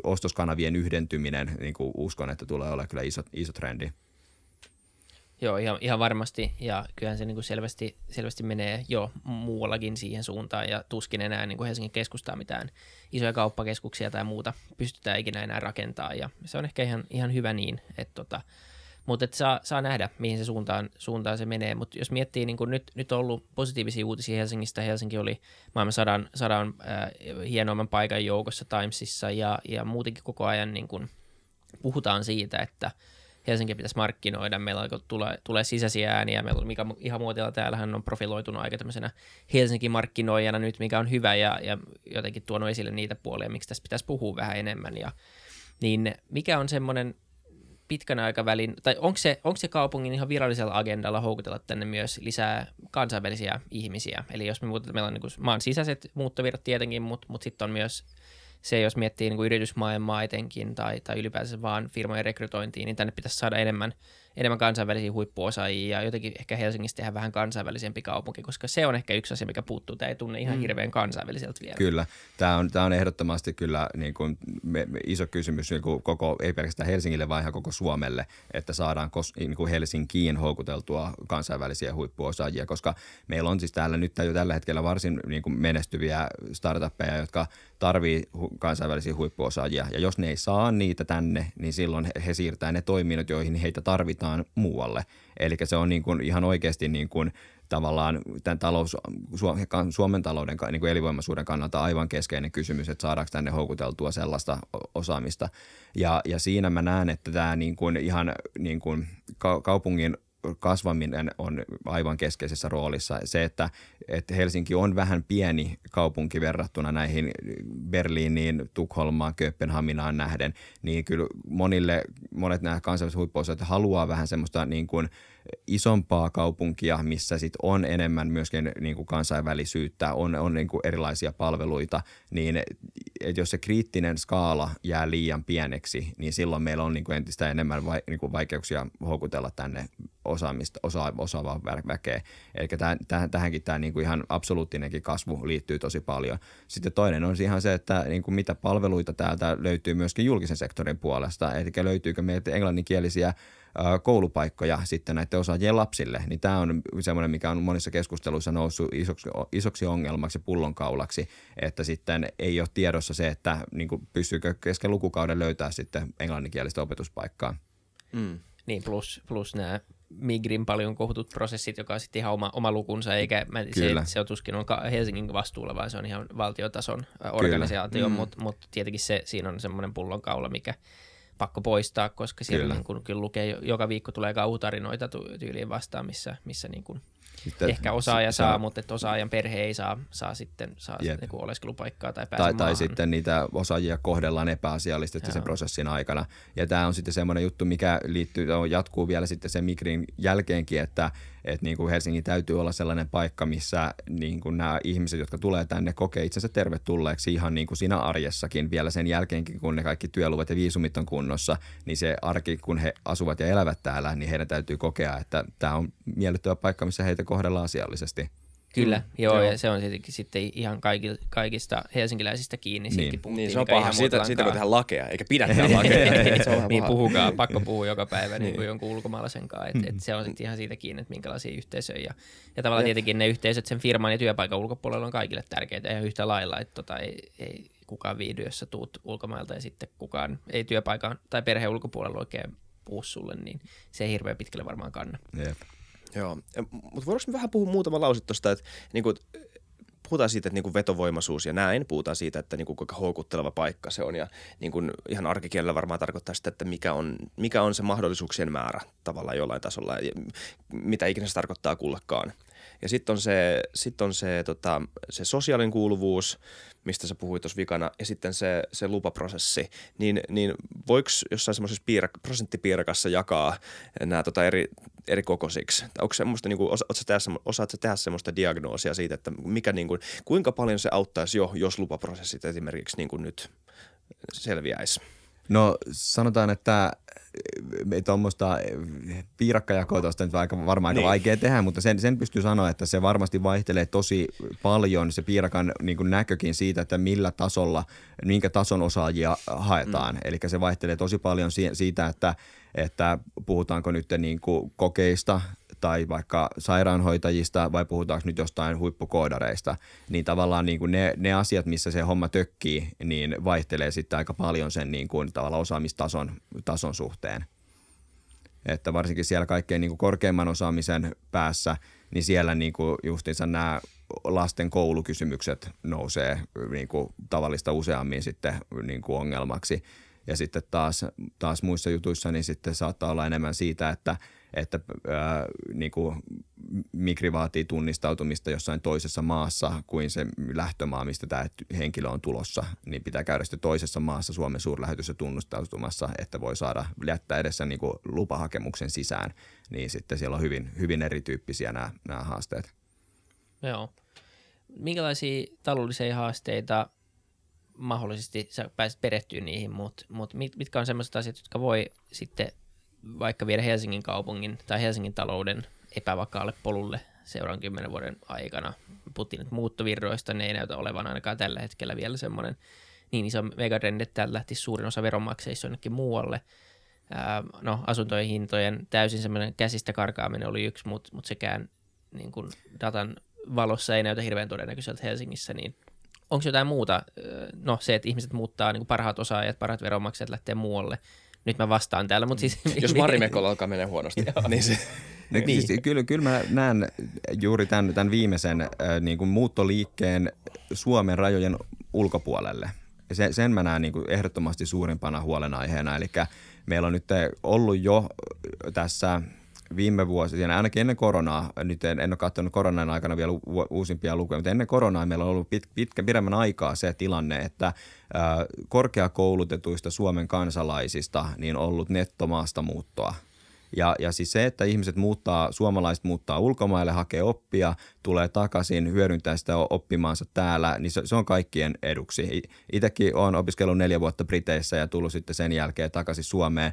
S3: ostoskanavien yhdentyminen, niin kuin uskon, että tulee olla kyllä iso, iso trendi.
S2: Joo, ihan, ihan varmasti. Ja kyllähän se niin kuin selvästi, selvästi menee jo muuallakin siihen suuntaan. Ja tuskin enää niin kuin Helsingin keskustaa mitään isoja kauppakeskuksia tai muuta pystytään ikinä enää rakentaa. Ja se on ehkä ihan, ihan hyvä niin, että tota, mutta saa, saa nähdä, mihin se suuntaan, suuntaan se menee. Mutta jos miettii, niin kun nyt, nyt on ollut positiivisia uutisia Helsingistä. Helsinki oli maailman sadan, sadan äh, hienoimman paikan joukossa Timesissa ja, ja muutenkin koko ajan niin kun puhutaan siitä, että Helsinki pitäisi markkinoida. Meillä tulee, tulee sisäisiä ääniä. Meillä, mikä ihan muotilla täällähän on profiloitunut aika tämmöisenä Helsinki-markkinoijana nyt, mikä on hyvä ja, ja jotenkin tuonut esille niitä puolia, miksi tässä pitäisi puhua vähän enemmän. Ja, niin mikä on semmoinen pitkän aikavälin, tai onko se, onko se kaupungin ihan virallisella agendalla houkutella tänne myös lisää kansainvälisiä ihmisiä? Eli jos me muutetaan, meillä on niin kuin maan sisäiset muuttovirrat tietenkin, mutta, mutta sitten on myös se, jos miettii niin kuin yritysmaailmaa etenkin tai, tai ylipäänsä vaan firmojen rekrytointiin, niin tänne pitäisi saada enemmän – enemmän kansainvälisiä huippuosaajia ja jotenkin ehkä Helsingistä tehdä vähän kansainvälisempi kaupunki, koska se on ehkä yksi asia, mikä puuttuu. Tämä ei tunne ihan mm. hirveän kansainväliseltä vielä.
S3: Kyllä. Tämä on, tämä on ehdottomasti kyllä niin kuin me, me, iso kysymys niin kuin koko, ei pelkästään Helsingille, vaan ihan koko Suomelle, että saadaan kos, niin kuin Helsinkiin houkuteltua kansainvälisiä huippuosaajia, koska meillä on siis täällä nyt jo tällä hetkellä varsin niin kuin menestyviä startuppeja, jotka tarvii kansainvälisiä huippuosaajia. Ja jos ne ei saa niitä tänne, niin silloin he, he siirtää ne toiminnot, joihin heitä tarvitaan muualle. Eli se on niin kuin ihan oikeasti niin kuin tavallaan tämän talous, Suomen talouden niin kuin elinvoimaisuuden kannalta aivan keskeinen kysymys, että saadaanko tänne houkuteltua sellaista osaamista. Ja, ja siinä mä näen, että tämä niin kuin ihan niin kuin kaupungin kasvaminen on aivan keskeisessä roolissa. Se, että, että Helsinki on vähän pieni kaupunki verrattuna näihin Berliiniin, Tukholmaan, Kööpenhaminaan nähden, niin kyllä monille, monet nämä kansainväliset huippuosaajat haluaa vähän semmoista niin kuin – isompaa kaupunkia, missä sit on enemmän myöskin niin kuin kansainvälisyyttä, on, on niin kuin erilaisia palveluita, niin että jos se kriittinen skaala jää liian pieneksi, niin silloin meillä on niin kuin entistä enemmän vai, niin kuin vaikeuksia houkutella tänne osaamista, osa, osaavaa väkeä. Eli tähän, tähänkin tämä niin ihan absoluuttinenkin kasvu liittyy tosi paljon. Sitten toinen on ihan se, että niin kuin mitä palveluita täältä löytyy myöskin julkisen sektorin puolesta, eli löytyykö meiltä englanninkielisiä koulupaikkoja sitten näiden osaajien lapsille, niin tämä on semmoinen, mikä on monissa keskusteluissa noussut isoksi, isoksi ongelmaksi ja pullonkaulaksi, että sitten ei ole tiedossa se, että niin kuin pystyykö kesken lukukauden löytää sitten englanninkielistä opetuspaikkaa.
S2: Mm. Niin, plus, plus nämä Migrin paljon kohutut prosessit, joka on sitten ihan oma, oma lukunsa, eikä mä, se, se on tuskin on Helsingin vastuulla, vaan se on ihan valtiotason organisaatio, mm. mutta mut tietenkin se, siinä on semmoinen pullonkaula, mikä – pakko poistaa, koska siellä kyllä. Niin kun, kyllä lukee, joka viikko tulee kauhutarinoita tyyliin vastaan, missä, missä niin kun sitten, ehkä osaaja saa, saa, mutta että osaajan perhe ei saa, saa sitten saa niin kuin oleskelupaikkaa tai pääse
S3: tai, tai sitten niitä osaajia kohdellaan epäasiallisesti sen prosessin aikana. Ja tämä on sitten semmoinen juttu, mikä liittyy, jatkuu vielä sitten sen Migrin jälkeenkin, että että niin kuin Helsingin täytyy olla sellainen paikka, missä niin kuin nämä ihmiset, jotka tulee tänne, kokee itsensä tervetulleeksi ihan niin kuin siinä arjessakin vielä sen jälkeenkin, kun ne kaikki työluvat ja viisumit on kunnossa, niin se arki, kun he asuvat ja elävät täällä, niin heidän täytyy kokea, että tämä on miellyttävä paikka, missä heitä kohdellaan asiallisesti.
S2: Kyllä, mm, joo, joo, ja se on sitten, sitten ihan kaikki, kaikista helsinkiläisistä kiinni.
S1: Niin, niin se on paha. Siitä, siitä voi tehdä lakeja, eikä pidä tehdä lakeja.
S2: niin puhukaa, pakko puhua joka päivä niin. niin kuin jonkun ulkomaalaisen kanssa. Et, et se on sitten ihan siitä kiinni, että minkälaisia yhteisöjä. Ja, ja tavallaan tietenkin ne yhteisöt sen firman ja työpaikan ulkopuolella on kaikille tärkeitä ja yhtä lailla, että tota, ei, ei kukaan viihdy, jos sä tuut ulkomailta ja sitten kukaan ei työpaikan tai perheen ulkopuolella oikein puhu sulle, niin se ei hirveän pitkälle varmaan kanna.
S3: Jep.
S1: Joo, mutta voidaanko me vähän puhua muutama lause tuosta, että niin kuin, puhutaan siitä, että niin kuin vetovoimaisuus ja näin, puhutaan siitä, että niin kuin kuinka houkutteleva paikka se on ja niin kuin ihan arkikielellä varmaan tarkoittaa sitä, että mikä on, mikä on se mahdollisuuksien määrä tavallaan jollain tasolla ja mitä ikinä se tarkoittaa kullekaan. Ja sitten on se, sit on se, tota, se sosiaalinen kuuluvuus, mistä sä puhuit tuossa vikana, ja sitten se, se lupaprosessi, niin, niin voiko jossain semmoisessa piirak- prosenttipiirakassa jakaa nämä tota eri, eri kokoisiksi? Onko semmoista, niin kuin, osaatko, tehdä, osaatko tehdä semmoista diagnoosia siitä, että mikä, niin kuin, kuinka paljon se auttaisi jo, jos lupaprosessit esimerkiksi niin kuin nyt selviäisi?
S3: No sanotaan, että tuommoista piirakkajakoa tuosta nyt aika, varmaan aika niin. vaikea tehdä, mutta sen, sen pystyy sanoa, että se varmasti vaihtelee tosi paljon se piirakan niin kuin näkökin siitä, että millä tasolla, minkä tason osaajia haetaan. Mm. Eli se vaihtelee tosi paljon siitä, että, että puhutaanko nyt niin kuin kokeista tai vaikka sairaanhoitajista vai puhutaanko nyt jostain huippukoodareista, niin tavallaan niin kuin ne, ne asiat, missä se homma tökkii, niin vaihtelee sitten aika paljon sen niin kuin tavallaan osaamistason tason suhteen. Että varsinkin siellä kaikkein niin kuin korkeimman osaamisen päässä, niin siellä niin kuin justiinsa nämä lasten koulukysymykset nousee niin kuin tavallista useammin sitten niin kuin ongelmaksi. Ja sitten taas, taas muissa jutuissa niin sitten saattaa olla enemmän siitä, että – että ää, niin kuin Migri vaatii tunnistautumista jossain toisessa maassa kuin se lähtömaa, mistä tämä henkilö on tulossa, niin pitää käydä sitten toisessa maassa Suomen suurlähetyssä tunnistautumassa, että voi saada jättää edessä niin kuin lupahakemuksen sisään, niin sitten siellä on hyvin, hyvin erityyppisiä nämä, nämä haasteet.
S2: Joo. Minkälaisia taloudellisia haasteita mahdollisesti sä pääset perehtyä niihin, mutta mut mit, mitkä on sellaiset asiat, jotka voi sitten vaikka viedä Helsingin kaupungin tai Helsingin talouden epävakaalle polulle seuraavan kymmenen vuoden aikana. Nyt muuttovirroista, ne ei näytä olevan ainakaan tällä hetkellä vielä semmoinen niin iso megatrendi, että täällä lähti suurin osa veronmaksajista jonnekin muualle. Ää, no, asuntojen hintojen täysin semmoinen käsistä karkaaminen oli yksi, mutta mut sekään niin kuin datan valossa ei näytä hirveän todennäköiseltä Helsingissä, niin onko jotain muuta? No se, että ihmiset muuttaa, niin parhaat osaajat, parhaat veronmaksajat lähtee muualle. Nyt mä vastaan täällä, mutta siis...
S1: Jos Marimekolla alkaa mennä huonosti, niin se...
S3: No, niin. siis, kyllä, kyllä mä näen juuri tämän, tämän viimeisen äh, niin kuin muuttoliikkeen Suomen rajojen ulkopuolelle. Se, sen mä näen niin kuin ehdottomasti suurimpana huolenaiheena. Eli meillä on nyt ollut jo tässä viime vuosina, ainakin ennen koronaa, nyt en, en ole katsonut koronan aikana vielä uusimpia lukuja, mutta ennen koronaa meillä on ollut pit, pitkä, pidemmän aikaa se tilanne, että ää, korkeakoulutetuista Suomen kansalaisista niin on ollut nettomaasta muuttoa – ja, ja siis se, että ihmiset muuttaa, suomalaiset muuttaa ulkomaille, hakee oppia, tulee takaisin, hyödyntää sitä oppimaansa täällä, niin se, se on kaikkien eduksi. Itsekin olen opiskellut neljä vuotta Briteissä ja tullut sitten sen jälkeen takaisin Suomeen.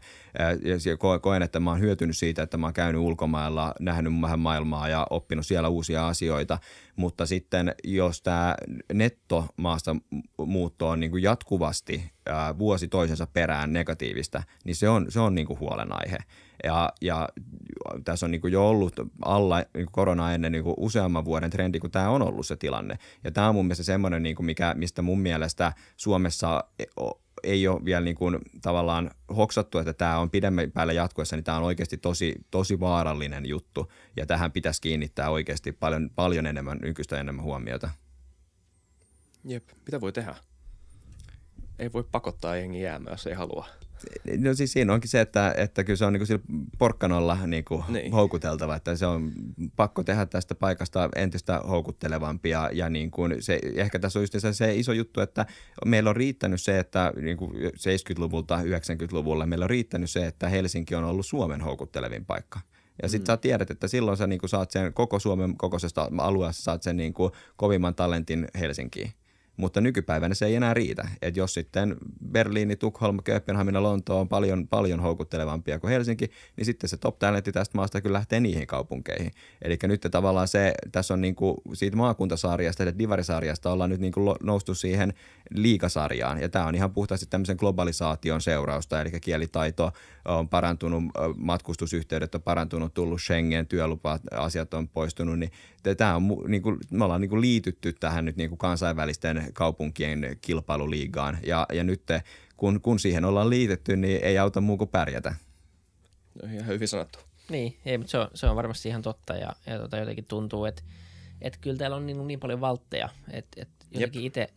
S3: Ja koen, että mä oon hyötynyt siitä, että mä oon käynyt ulkomailla, nähnyt vähän maailmaa ja oppinut siellä uusia asioita. Mutta sitten jos tämä nettomaasta muutto on niin kuin jatkuvasti vuosi toisensa perään negatiivista, niin se on, se on niin kuin huolenaihe. Ja, ja tässä on niin kuin jo ollut alla niin korona ennen niin kuin useamman vuoden trendi, kun tämä on ollut se tilanne. Ja tämä on mun mielestä semmoinen, niin kuin mikä, mistä mun mielestä Suomessa ei ole vielä niin kuin tavallaan hoksattu, että tämä on pidemmän päällä jatkuessa, niin tämä on oikeasti tosi, tosi vaarallinen juttu. Ja tähän pitäisi kiinnittää oikeasti paljon, paljon enemmän, nykyistä enemmän huomiota.
S1: Jep, mitä voi tehdä? Ei voi pakottaa jengi jäämään, jos ei halua.
S3: No siis siinä onkin se, että, että kyllä se on niin kuin porkkanolla niin kuin niin. houkuteltava, että se on pakko tehdä tästä paikasta entistä houkuttelevampia ja niin kuin se, ehkä tässä on just se, iso juttu, että meillä on riittänyt se, että niin kuin 70-luvulta 90-luvulla meillä on riittänyt se, että Helsinki on ollut Suomen houkuttelevin paikka. Ja sitten mm. sä tiedät, että silloin sä niin saat sen koko Suomen kokoisesta alueesta saat sen niin kovimman talentin Helsinkiin mutta nykypäivänä se ei enää riitä. Et jos sitten Berliini, Tukholma, Kööpenhamina, Lonto on paljon, paljon houkuttelevampia kuin Helsinki, niin sitten se top talentti tästä maasta kyllä lähtee niihin kaupunkeihin. Eli nyt tavallaan se, tässä on niin kuin siitä maakuntasarjasta ja divarisarjasta ollaan nyt niin kuin noustu siihen liikasarjaan. Ja tämä on ihan puhtaasti tämmöisen globalisaation seurausta, eli kielitaito on parantunut, matkustusyhteydet on parantunut, tullut Schengen, työlupa-asiat on poistunut, niin tämä on, niin kuin, me ollaan niin kuin liitytty tähän nyt niin kuin kansainvälisten kaupunkien kilpailuliigaan. Ja, ja nyt kun, kun siihen ollaan liitetty, niin ei auta muu kuin pärjätä.
S1: No, ihan hyvin sanottu.
S2: Niin, ei, mutta se on, se on varmasti ihan totta ja, ja tota, jotenkin tuntuu, että et kyllä täällä on niin, niin paljon valtteja, että et jotenkin itse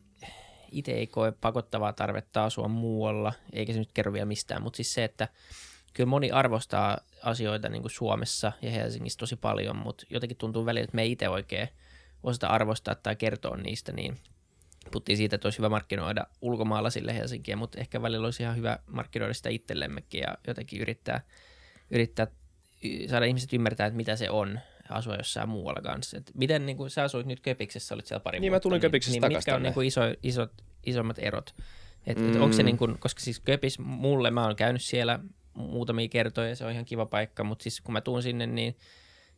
S2: itse ei koe pakottavaa tarvetta asua muualla, eikä se nyt kerro vielä mistään, mutta siis se, että kyllä moni arvostaa asioita niin kuin Suomessa ja Helsingissä tosi paljon, mutta jotenkin tuntuu välillä, että me ei itse oikein osata arvostaa tai kertoa niistä, niin puhuttiin siitä, että olisi hyvä markkinoida ulkomailla sille Helsinkiä, mutta ehkä välillä olisi ihan hyvä markkinoida sitä itsellemmekin ja jotenkin yrittää, yrittää saada ihmiset ymmärtää, että mitä se on asua jossain muualla kanssa. Et miten niin kuin, sä asuit nyt Köpiksessä, olit siellä pari
S1: Niin
S2: vuotta,
S1: mä tulin Köpiksessä
S2: niin,
S1: niin
S2: mitkä on niin kuin iso, isot, isommat erot? Et, mm. et onko se niin kuin, koska siis Köpis mulle, mä oon käynyt siellä muutamia kertoja ja se on ihan kiva paikka, mutta siis kun mä tuun sinne, niin –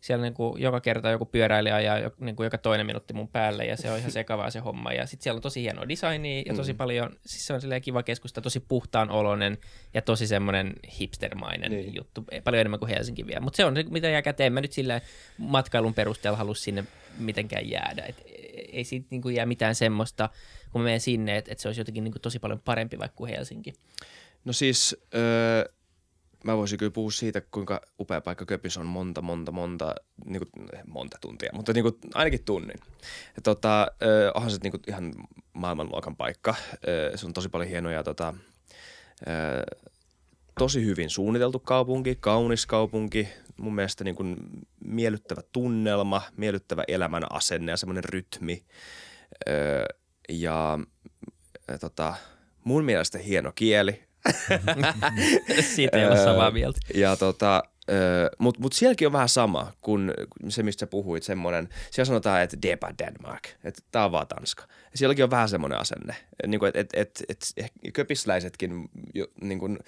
S2: siellä niin kuin joka kerta joku pyöräilijä ajaa niin kuin joka toinen minuutti mun päälle ja se on ihan sekavaa se homma. Ja sitten siellä on tosi hienoa designia ja tosi mm. paljon, siis se on kiva keskusta, tosi puhtaan oloinen ja tosi semmoinen hipstermainen niin. juttu, paljon enemmän kuin Helsinki vielä. Mutta se on se, mitä jää käteen. Mä nyt sillä matkailun perusteella halua sinne mitenkään jäädä. Et ei siitä niin kuin jää mitään semmoista, kun mä menen sinne, että et se olisi jotenkin niin kuin tosi paljon parempi vaikka kuin Helsinki.
S1: No siis... Öö mä voisin kyllä puhua siitä, kuinka upea paikka Köpis on monta, monta, monta, niin kuin, monta tuntia, mutta niin kuin, ainakin tunnin. Ja tota, äh, onhan se niin kuin, ihan maailmanluokan paikka. Äh, se on tosi paljon hienoja, tota, äh, tosi hyvin suunniteltu kaupunki, kaunis kaupunki, mun mielestä niin kuin, miellyttävä tunnelma, miellyttävä elämän asenne ja semmoinen rytmi. Äh, ja äh, tota, mun mielestä hieno kieli,
S2: Siitä ei ole samaa mieltä.
S1: Ja tota, Mutta mut sielläkin on vähän sama kuin se, mistä sä puhuit, semmoinen, siellä sanotaan, että är Denmark, että tämä on vaan Tanska. Sielläkin on vähän semmoinen asenne, niin kuin, että et, et, et, köpisläisetkin, niin kuin,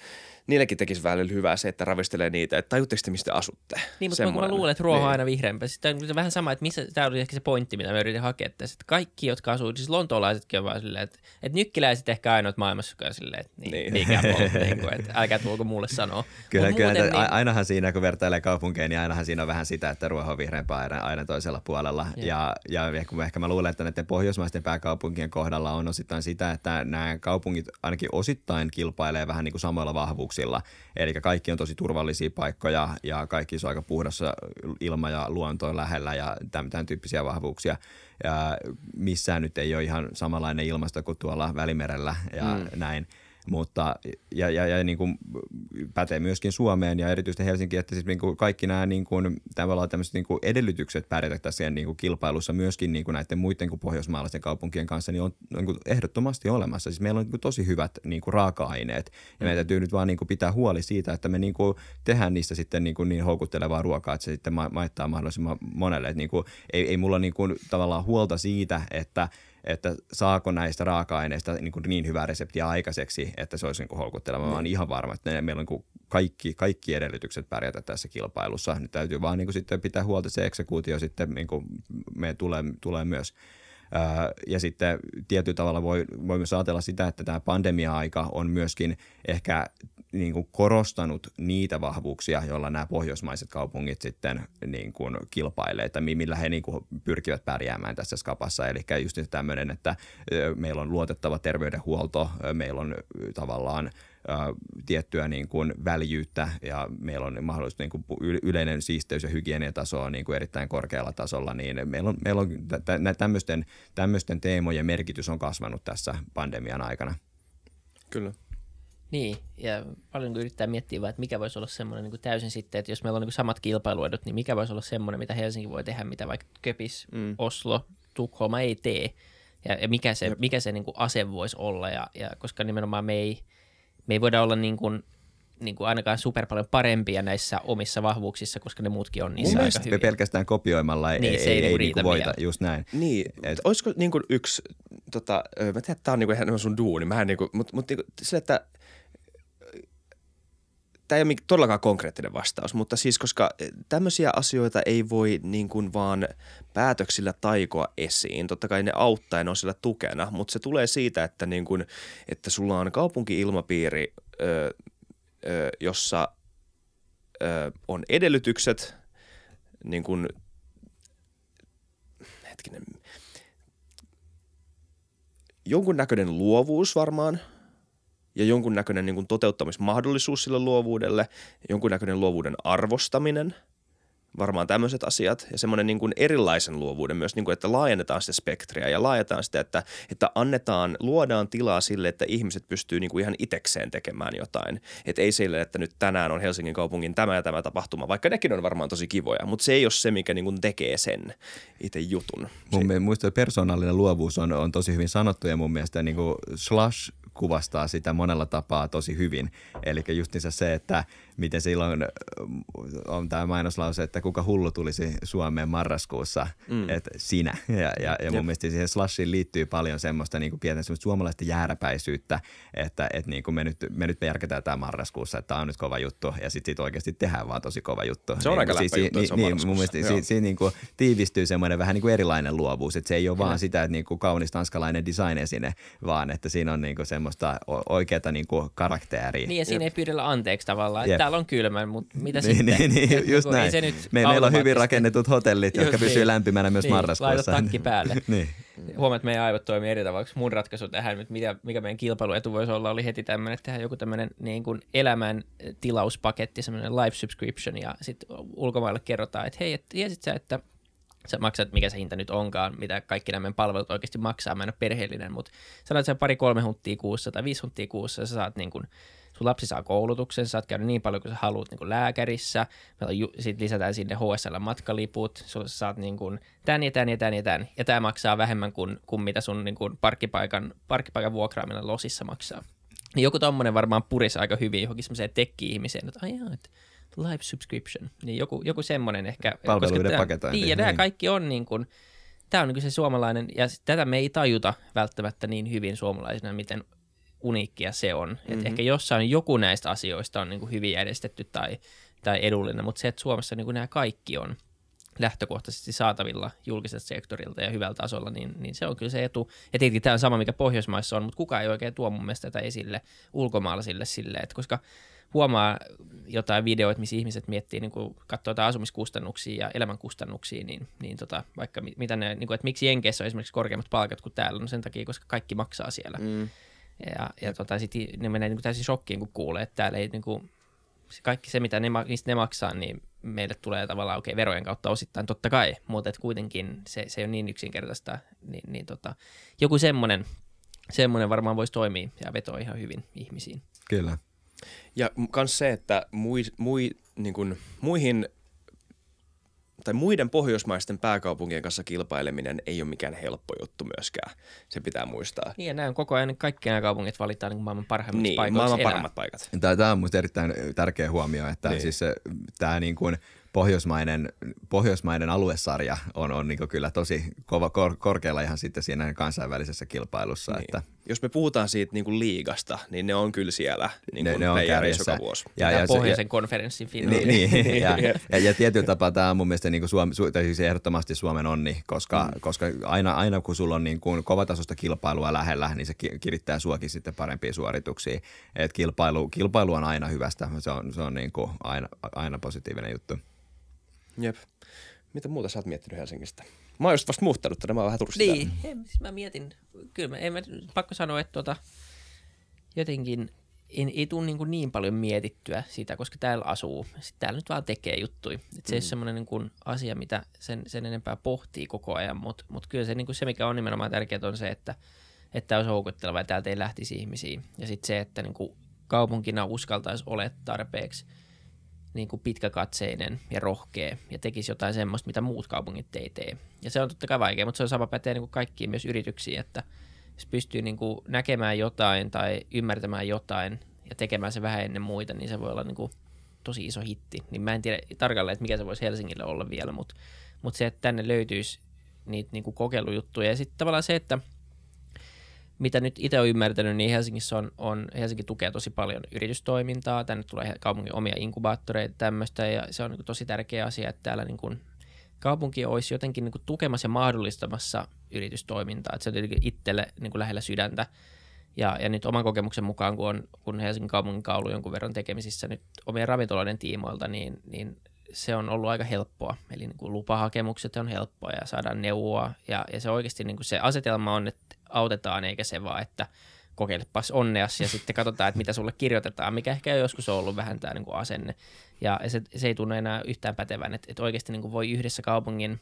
S1: niillekin tekisi välillä hyvää se, että ravistelee niitä, että tajutteko te, mistä asutte?
S2: Niin, mutta mä luulen, että ruoho on niin. aina vihreämpää. Sitten on vähän sama, että missä, tämä oli ehkä se pointti, mitä mä yritin hakea tässä, että kaikki, jotka asuu, siis lontoolaisetkin on vaan silleen, että, että nykkiläiset ehkä ainoat maailmassa, jotka on silleen, että niin, niin. mikä niin kuin, että älkää tuolko mulle sanoa.
S3: Kyllä, kyllä muuten, niin... ainahan siinä, kun vertailee kaupunkeja, niin ainahan siinä on vähän sitä, että ruoho on vihreämpää aina, aina toisella puolella. Ja, ja, ja ehkä, ehkä mä luulen, että näiden pohjoismaisten pääkaupunkien kohdalla on osittain sitä, että nämä kaupungit ainakin osittain kilpailee vähän niin kuin samoilla vahvuuksilla. Eli kaikki on tosi turvallisia paikkoja ja kaikki on aika puhdassa ilma ja luonto lähellä ja tämän, tämän tyyppisiä vahvuuksia. Ja missään nyt ei ole ihan samanlainen ilmasto kuin tuolla Välimerellä ja mm. näin – mutta ja, ja, ja niin kuin pätee myöskin Suomeen ja erityisesti Helsinki, että siis niin kuin kaikki nämä niin kuin, tavallaan tämmöiset niin kuin edellytykset pärjätä tässä niin kuin kilpailussa myöskin niin kuin näiden muiden kuin pohjoismaalaisten kaupunkien kanssa, niin on niin kuin ehdottomasti olemassa. Siis meillä on niin kuin tosi hyvät niin kuin raaka-aineet ja mm. meidän täytyy nyt vaan niin kuin pitää huoli siitä, että me niin kuin tehdään niistä sitten niin, kuin niin houkuttelevaa ruokaa, että se sitten maittaa mahdollisimman monelle. Että niin kuin, ei, ei mulla niin kuin tavallaan huolta siitä, että – että saako näistä raaka-aineista niin, kuin niin hyvää reseptiä aikaiseksi, että se olisi niin kuin houkutteleva. Mä oon niin. ihan varma, että meillä on niin kaikki, kaikki edellytykset pärjätä tässä kilpailussa. Nyt täytyy vaan niin kuin sitten pitää huolta se eksekuutio sitten niin kuin me tulee, tulee myös. Ja sitten tietyllä tavalla voi, voi myös ajatella sitä, että tämä pandemia-aika on myöskin ehkä niin kuin korostanut niitä vahvuuksia, joilla nämä pohjoismaiset kaupungit sitten niin kuin kilpailee, että millä he niin kuin pyrkivät pärjäämään tässä skapassa. Eli just tämmöinen, että meillä on luotettava terveydenhuolto, meillä on tavallaan tiettyä niin kuin väljyyttä ja meillä on mahdollisesti niin kuin yleinen siisteys- ja hygieniataso on niin kuin erittäin korkealla tasolla, niin meillä on, meillä on tämmöisten, tämmöisten teemojen merkitys on kasvanut tässä pandemian aikana.
S1: Kyllä.
S2: Niin, ja paljon kun yrittää miettiä vaan, että mikä voisi olla semmoinen niin kuin täysin sitten, että jos meillä on niin kuin samat kilpailuedut, niin mikä voisi olla semmoinen, mitä Helsinki voi tehdä, mitä vaikka Köpis, mm. Oslo, Tukholma ei tee, ja, ja mikä se, mikä se niin kuin ase voisi olla, ja, ja koska nimenomaan me ei, me ei voida olla niin kuin, niin kuin ainakaan super paljon parempia näissä omissa vahvuuksissa, koska ne muutkin on niissä aika hyviä.
S3: pelkästään kopioimalla ei, niin, ei, ei, ei niin voita, just näin.
S1: Niin, Et, olisiko niin kuin yksi, tota, mä tiedän, että tämä on niin kuin ihan sun duuni, mä niin kuin, mutta, mutta niin kuin, se, että tämä ei ole todellakaan konkreettinen vastaus, mutta siis koska eh, tämmöisiä asioita ei voi niin kuin vaan päätöksillä taikoa esiin. Totta kai ne auttaa ja ne on sillä tukena, mutta se tulee siitä, että, niin kuin, että sulla on kaupunki-ilmapiiri, ö, ö, jossa ö, on edellytykset niin kuin, hetkinen, jonkunnäköinen luovuus varmaan – ja jonkunnäköinen niin kuin toteuttamismahdollisuus sille luovuudelle, jonkunnäköinen luovuuden arvostaminen – varmaan tämmöiset asiat ja semmoinen niin kuin erilaisen luovuuden myös, niin kuin, että laajennetaan sitä spektriä ja laajennetaan sitä, että, että annetaan, luodaan tilaa sille, että ihmiset pystyy niin kuin ihan itekseen tekemään jotain. Että ei sille, että nyt tänään on Helsingin kaupungin tämä ja tämä tapahtuma, vaikka nekin on varmaan tosi kivoja, mutta se ei ole se, mikä niin kuin tekee sen itse jutun.
S3: Mun mielestä persoonallinen luovuus on, on tosi hyvin sanottu ja mun mielestä niin kuin Slash kuvastaa sitä monella tapaa tosi hyvin. Eli justiinsa se, että miten silloin on tämä mainoslause, että kuka hullu tulisi Suomeen marraskuussa, mm. että sinä. Ja, ja, ja mun Jep. mielestä siihen slashiin liittyy paljon semmoista niin kuin pientä semmoista suomalaista jääräpäisyyttä, että, että niin kuin me, nyt, me nyt järketään tämä marraskuussa, että tämä on nyt kova juttu ja sitten sit oikeasti tehdään vaan tosi kova juttu.
S1: Se on
S3: niin,
S1: aika
S3: siis,
S1: juttu,
S3: niin, se niin, mun mielestä siinä, siinä niin kuin tiivistyy semmoinen vähän niin kuin erilainen luovuus, että se ei ole Kyllä. vaan sitä, että niin kuin kaunis tanskalainen design esine, vaan että siinä on niin kuin semmoista oikeata niin kuin karakteria.
S2: Niin ja siinä Jep. ei pyydellä anteeksi tavallaan, että täällä on kylmä, mutta mitä
S3: niin,
S2: sitten?
S3: Niin, niin, just näin. Se nyt Me, meillä on hyvin rakennetut hotellit, jotka pysyvät niin. lämpimänä myös
S2: niin,
S3: marraskuussa.
S2: Laita takki päälle. niin. Huomaat, että meidän aivot toimii eri tavalla. Mun ratkaisu tähän, että mikä, mikä meidän kilpailuetu voisi olla, oli heti tämmöinen, että tehdään joku tämmöinen niin kuin elämän tilauspaketti, semmoinen live subscription, ja sitten ulkomaille kerrotaan, että hei, et, tiesit sä, että sä maksat, mikä se hinta nyt onkaan, mitä kaikki nämä palvelut oikeasti maksaa. Mä en ole perheellinen, mutta sanoit, että sä pari-kolme hunttia kuussa tai viisi hunttia kuussa, sä saat niin kuin sun lapsi saa koulutuksen, sä saat käydä niin paljon kuin sä haluat niin kuin lääkärissä, sitten lisätään sinne HSL-matkaliput, sä saat niin kuin tän ja tän ja tän ja tän, ja tämä maksaa vähemmän kuin, kuin mitä sun niin kuin parkkipaikan, parkkipaikan vuokraaminen losissa maksaa. Niin joku tommonen varmaan purisi aika hyvin johonkin semmoiseen tekki-ihmiseen, että ai että live subscription, niin joku, joku semmoinen ehkä.
S3: Palveluiden
S2: koska
S3: paketointi,
S2: Niin, ja nämä
S3: niin.
S2: kaikki on niin kuin, tämä on niin kuin se suomalainen, ja tätä me ei tajuta välttämättä niin hyvin suomalaisina, miten uniikkia se on. Mm-hmm. Et ehkä jossain joku näistä asioista on niin kuin hyvin järjestetty tai, tai edullinen, mutta se, että Suomessa niin kuin nämä kaikki on lähtökohtaisesti saatavilla julkiselta sektorilta ja hyvällä tasolla, niin, niin se on kyllä se etu. Ja tietenkin tämä on sama, mikä Pohjoismaissa on, mutta kukaan ei oikein tuo mun mielestä tätä esille ulkomaalaisille silleen, että koska huomaa jotain videoita, missä ihmiset miettii, niin kuin katsoo jotain asumiskustannuksia ja elämänkustannuksia, niin, niin tota, vaikka mi- mitä ne, niin kuin, että miksi Jenkeissä on esimerkiksi korkeammat palkat kuin täällä, no sen takia, koska kaikki maksaa siellä.
S1: Mm.
S2: Ja, ja tota, sitten ne menee niin kuin täysin shokkiin, kun kuulee, että täällä ei niin kuin, se kaikki se, mitä ne, mistä ne maksaa, niin meille tulee tavallaan okei, okay, verojen kautta osittain totta kai, mutta et kuitenkin se, se ei ole niin yksinkertaista, niin, niin tota, joku semmoinen, semmoinen varmaan voisi toimia ja vetoa ihan hyvin ihmisiin.
S3: Kyllä.
S1: Ja myös se, että mui, mui, niin kuin, muihin tai muiden pohjoismaisten pääkaupunkien kanssa kilpaileminen ei ole mikään helppo juttu myöskään. Se pitää muistaa.
S2: Niin ja näin on koko ajan, kaikki nämä kaupungit valitaan niin maailman parhaimmiksi
S1: Niin,
S2: paikoiksi
S1: maailman
S2: elää.
S1: parhaimmat paikat.
S3: Tämä, tämä on minusta erittäin tärkeä huomio, että
S1: Niin.
S3: niin. siis se, tämä niin kuin pohjoismainen, pohjoismainen aluesarja on, on niin kuin kyllä tosi kova, kor, korkealla ihan sitten siinä kansainvälisessä kilpailussa.
S1: Niin.
S3: Että
S1: Jos me puhutaan siitä niin kuin liigasta, niin ne on kyllä siellä niin
S3: ne,
S1: kuin
S3: ne on
S1: playereissa
S3: kärjessä.
S1: joka vuosi.
S3: Ja,
S2: Ja,
S3: ja, se-
S2: pohjoisen konferenssin finaali.
S3: Niin, niin ja, ja, ja tietyllä tapaa tämä on mun mielestä niin kuin Suomi, su, siis ehdottomasti Suomen onni, koska, mm. koska aina, aina kun sulla on niin kuin kovatasosta kilpailua lähellä, niin se ki- kirittää suokin sitten parempiin suorituksiin. Et kilpailu, kilpailu on aina hyvästä, se on, se on niin kuin aina, aina positiivinen juttu.
S1: Jep. Mitä muuta sä oot miettinyt Helsingistä? Mä oon just vasta muuttanut tänne, mä oon vähän Turussa täällä.
S2: Niin, en, siis mä mietin, kyllä mä, en mä, pakko sanoa, että tota, jotenkin en, ei tule niin, niin paljon mietittyä sitä, koska täällä asuu. Sitten täällä nyt vaan tekee juttuja. Et se ei ole semmoinen niin asia, mitä sen, sen enempää pohtii koko ajan, mutta mut kyllä se, niin kuin se, mikä on nimenomaan tärkeää, on se, että että olisi houkutteleva ja täältä ei lähtisi ihmisiä. Ja sitten se, että niin kuin kaupunkina uskaltaisi olla tarpeeksi niin kuin pitkäkatseinen ja rohkea ja tekisi jotain semmoista, mitä muut kaupungit ei tee. Ja se on totta kai vaikea, mutta se on sama pätee niin kuin kaikkiin myös yrityksiin, että jos pystyy niin kuin näkemään jotain tai ymmärtämään jotain ja tekemään se vähän ennen muita, niin se voi olla niin kuin tosi iso hitti. Niin mä en tiedä tarkalleen, että mikä se voisi Helsingille olla vielä, mutta, mutta se, että tänne löytyisi niitä niin kuin kokeilujuttuja. Ja sitten tavallaan se, että mitä nyt itse olen ymmärtänyt, niin Helsingissä on, on, Helsinki tukee tosi paljon yritystoimintaa, tänne tulee kaupungin omia inkubaattoreita tämmöistä, ja se on niin tosi tärkeä asia, että täällä niin kuin kaupunki olisi jotenkin niin kuin tukemassa ja mahdollistamassa yritystoimintaa, että se on tietenkin itselle niin kuin lähellä sydäntä, ja, ja nyt oman kokemuksen mukaan, kun, on, kun Helsingin kaupungin kaulu jonkun verran tekemisissä nyt omien ravintoloiden tiimoilta, niin, niin se on ollut aika helppoa. Eli niin kuin lupahakemukset on helppoa ja saadaan neuvoa. Ja, ja se oikeasti niin kuin se asetelma on, että autetaan eikä se vaan, että kokeilepas onneas ja sitten katsotaan, että mitä sulle kirjoitetaan, mikä ehkä joskus on ollut vähän tämä niin kuin asenne. Ja se, se ei tunne enää yhtään pätevän, että, että oikeasti niin kuin voi yhdessä kaupungin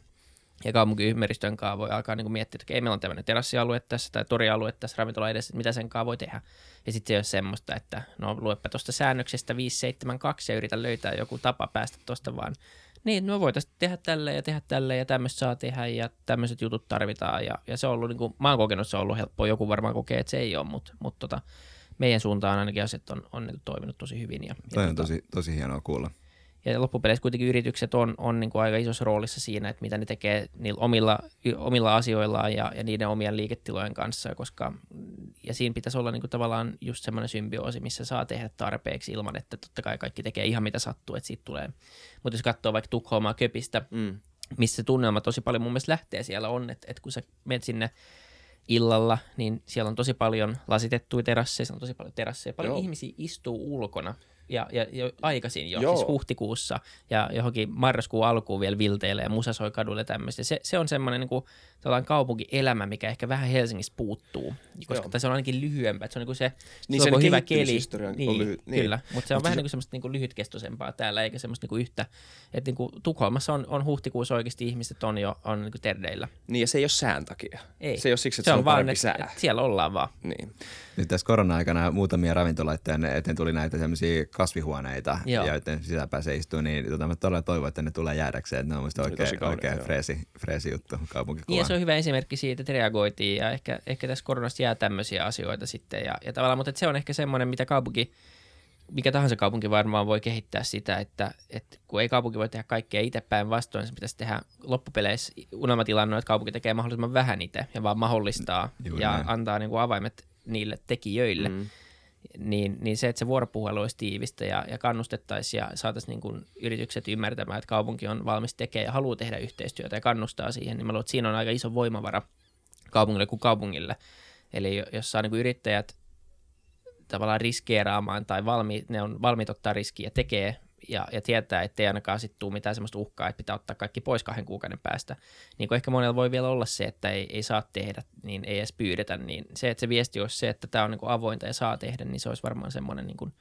S2: ja kaupunkiympäristön kanssa voi alkaa niin kuin miettiä, että okei, meillä on tämmöinen terassialue tässä tai torialue tässä ravintola edessä, että mitä sen kanssa voi tehdä. Ja sitten se ei ole semmoista, että no luepa tuosta säännöksestä 572 ja yritä löytää joku tapa päästä tuosta vaan. Niin, no voitaisiin tehdä tälle ja tehdä tälle ja tämmöistä saa tehdä ja tämmöiset jutut tarvitaan. Ja, ja se on ollut, niin kuin, mä oon kokenut, että se on ollut helppoa. Joku varmaan kokee, että se ei ole, mutta, mutta tota, meidän suuntaan ainakin asiat on, on niin kuin toiminut tosi hyvin. Ja,
S3: Toi
S2: ja
S3: on tosi, tosi hienoa kuulla.
S2: Ja loppupeleissä kuitenkin yritykset on, on niin kuin aika isossa roolissa siinä, että mitä ne tekee niillä omilla, omilla asioillaan ja, ja niiden omien liiketilojen kanssa, koska ja siinä pitäisi olla niin kuin tavallaan just semmoinen symbioosi, missä saa tehdä tarpeeksi ilman, että totta kai kaikki tekee ihan mitä sattuu, että siitä tulee. Mutta jos katsoo vaikka Tukholmaa Köpistä,
S1: Mm.
S2: missä se tunnelma tosi paljon mun mielestä lähtee siellä on, että, että kun sä menet sinne illalla, niin siellä on tosi paljon lasitettuja terasseja, siellä on tosi paljon terasseja, paljon
S1: Joo.
S2: ihmisiä istuu ulkona ja, ja, ja aikaisin jo,
S1: Joo.
S2: siis huhtikuussa ja johonkin marraskuun alkuun vielä vilteilee ja musa soi kadulle ja tämmöistä. Se, se on semmoinen niin kuin, kaupunkielämä, mikä ehkä vähän Helsingissä puuttuu, koska tai se on ainakin lyhyempää, se on niin kuin se,
S1: Niin
S2: silloin,
S1: sen
S2: kun on hyvä keli,
S1: on
S2: niin,
S1: lyhyt, niin.
S2: kyllä, mutta se on
S1: Mut
S2: vähän
S1: se-
S2: niin kuin semmoista niin kuin lyhytkestoisempaa täällä, eikä semmoista niin kuin yhtä, että niin kuin Tukholmassa on, on huhtikuussa oikeasti ihmiset on jo on niin kuin terdeillä.
S1: Niin ja se ei ole sään takia.
S2: Ei.
S1: Se ei ole siksi, että se, on,
S2: vaan,
S1: parempi
S2: että,
S1: sää.
S2: että siellä ollaan vaan.
S1: Niin.
S3: Nyt tässä korona-aikana muutamia ravintoloiden eteen tuli näitä semmoisia kasvihuoneita,
S2: Joo.
S3: joiden sisään pääsee istumaan, niin tota, mä todella toivon, että ne tulee jäädäkseen, että ne on
S1: tosi
S3: oikein, oikein freesi, freesi juttu kaupunkikuvaan.
S2: Niin ja se on hyvä esimerkki siitä, että reagoitiin ja ehkä, ehkä tässä koronasta jää tämmöisiä asioita sitten. Ja, ja tavallaan, mutta se on ehkä semmoinen, mitä kaupunki mikä tahansa kaupunki varmaan voi kehittää sitä, että, että kun ei kaupunki voi tehdä kaikkea itse päin vastoin, se pitäisi tehdä loppupeleissä unelmatilanne, että kaupunki tekee mahdollisimman vähän itse ja vaan mahdollistaa
S3: Juuri
S2: ja
S3: näin.
S2: antaa niin kuin avaimet niille tekijöille. Mm. Niin, niin se, että se vuoropuhelu olisi tiivistä ja, ja kannustettaisiin ja saataisiin niin kuin yritykset ymmärtämään, että kaupunki on valmis tekemään ja haluaa tehdä yhteistyötä ja kannustaa siihen, niin mä luulen, että siinä on aika iso voimavara kaupungille kuin kaupungille. Eli jos saa niin kuin yrittäjät tavallaan riskeeraamaan tai valmi, ne on valmiit ottaa riskiä ja tekee ja, ja tietää, ettei ainakaan sitten tule mitään sellaista uhkaa, että pitää ottaa kaikki pois kahden kuukauden päästä. Niin kuin ehkä monella voi vielä olla se, että ei, ei saa tehdä, niin ei edes pyydetä, niin se, että se viesti olisi se, että tämä on niin kuin avointa ja saa tehdä, niin se olisi varmaan semmoinen niin kuin,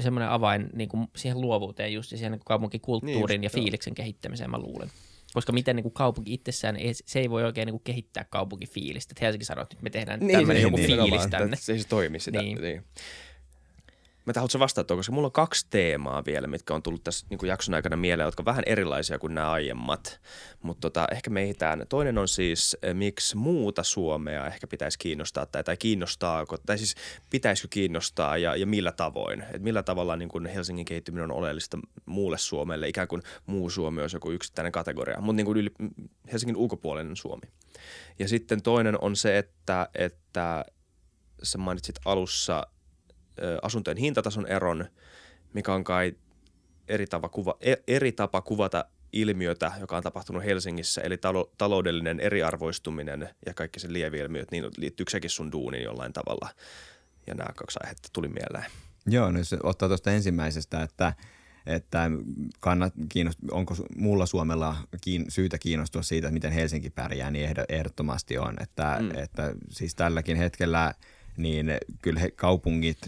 S2: semmoinen avain niin kuin siihen luovuuteen just ja siihen niin kuin kaupunkikulttuurin
S1: Niin
S2: ja
S1: just, joo.
S2: fiiliksen kehittämiseen mä luulen. Koska miten niin kuin kaupunki itsessään, ei, se ei voi oikein niin kuin kehittää kaupunkifiilistä. Että Helsinki sanoo, että nyt me tehdään niin, tämmöinen joku
S3: niin,
S2: fiilis
S1: nimenomaan,
S2: tänne.
S1: Se ei se toimi sitä.
S2: Niin.
S1: Niin. Mä haluaisin vastata koska mulla on kaksi teemaa vielä, mitkä on tullut tässä niin jakson aikana mieleen, jotka on vähän erilaisia kuin nämä aiemmat. Mutta tota, ehkä me ehditään. Toinen on siis, eh, miksi muuta Suomea ehkä pitäisi kiinnostaa tai, tai kiinnostaako, tai siis pitäisikö kiinnostaa ja, ja millä tavoin. Et millä tavalla niin kuin Helsingin kehittyminen on oleellista muulle Suomelle, ikään kuin muu Suomi olisi joku yksittäinen kategoria, mutta niin kuin Helsingin ulkopuolinen Suomi. Ja sitten toinen on se, että, että sä mainitsit alussa asuntojen hintatason eron, mikä on kai eri tapa, kuva, e, eri tapa kuvata ilmiötä, joka on tapahtunut Helsingissä, eli talo, taloudellinen eriarvoistuminen ja kaikki se lieviilmiöt, niin liittyykö sekin sun duuniin jollain tavalla? Ja nämä kaksi aihetta tuli mieleen.
S3: Joo, no jos ottaa tuosta ensimmäisestä, että, että kannat, kiinnost, onko muulla Suomella kiin, syytä kiinnostua siitä, miten Helsinki pärjää, niin ehdo, ehdottomasti on. Että, mm. että siis tälläkin hetkellä niin kyllä he, kaupungit,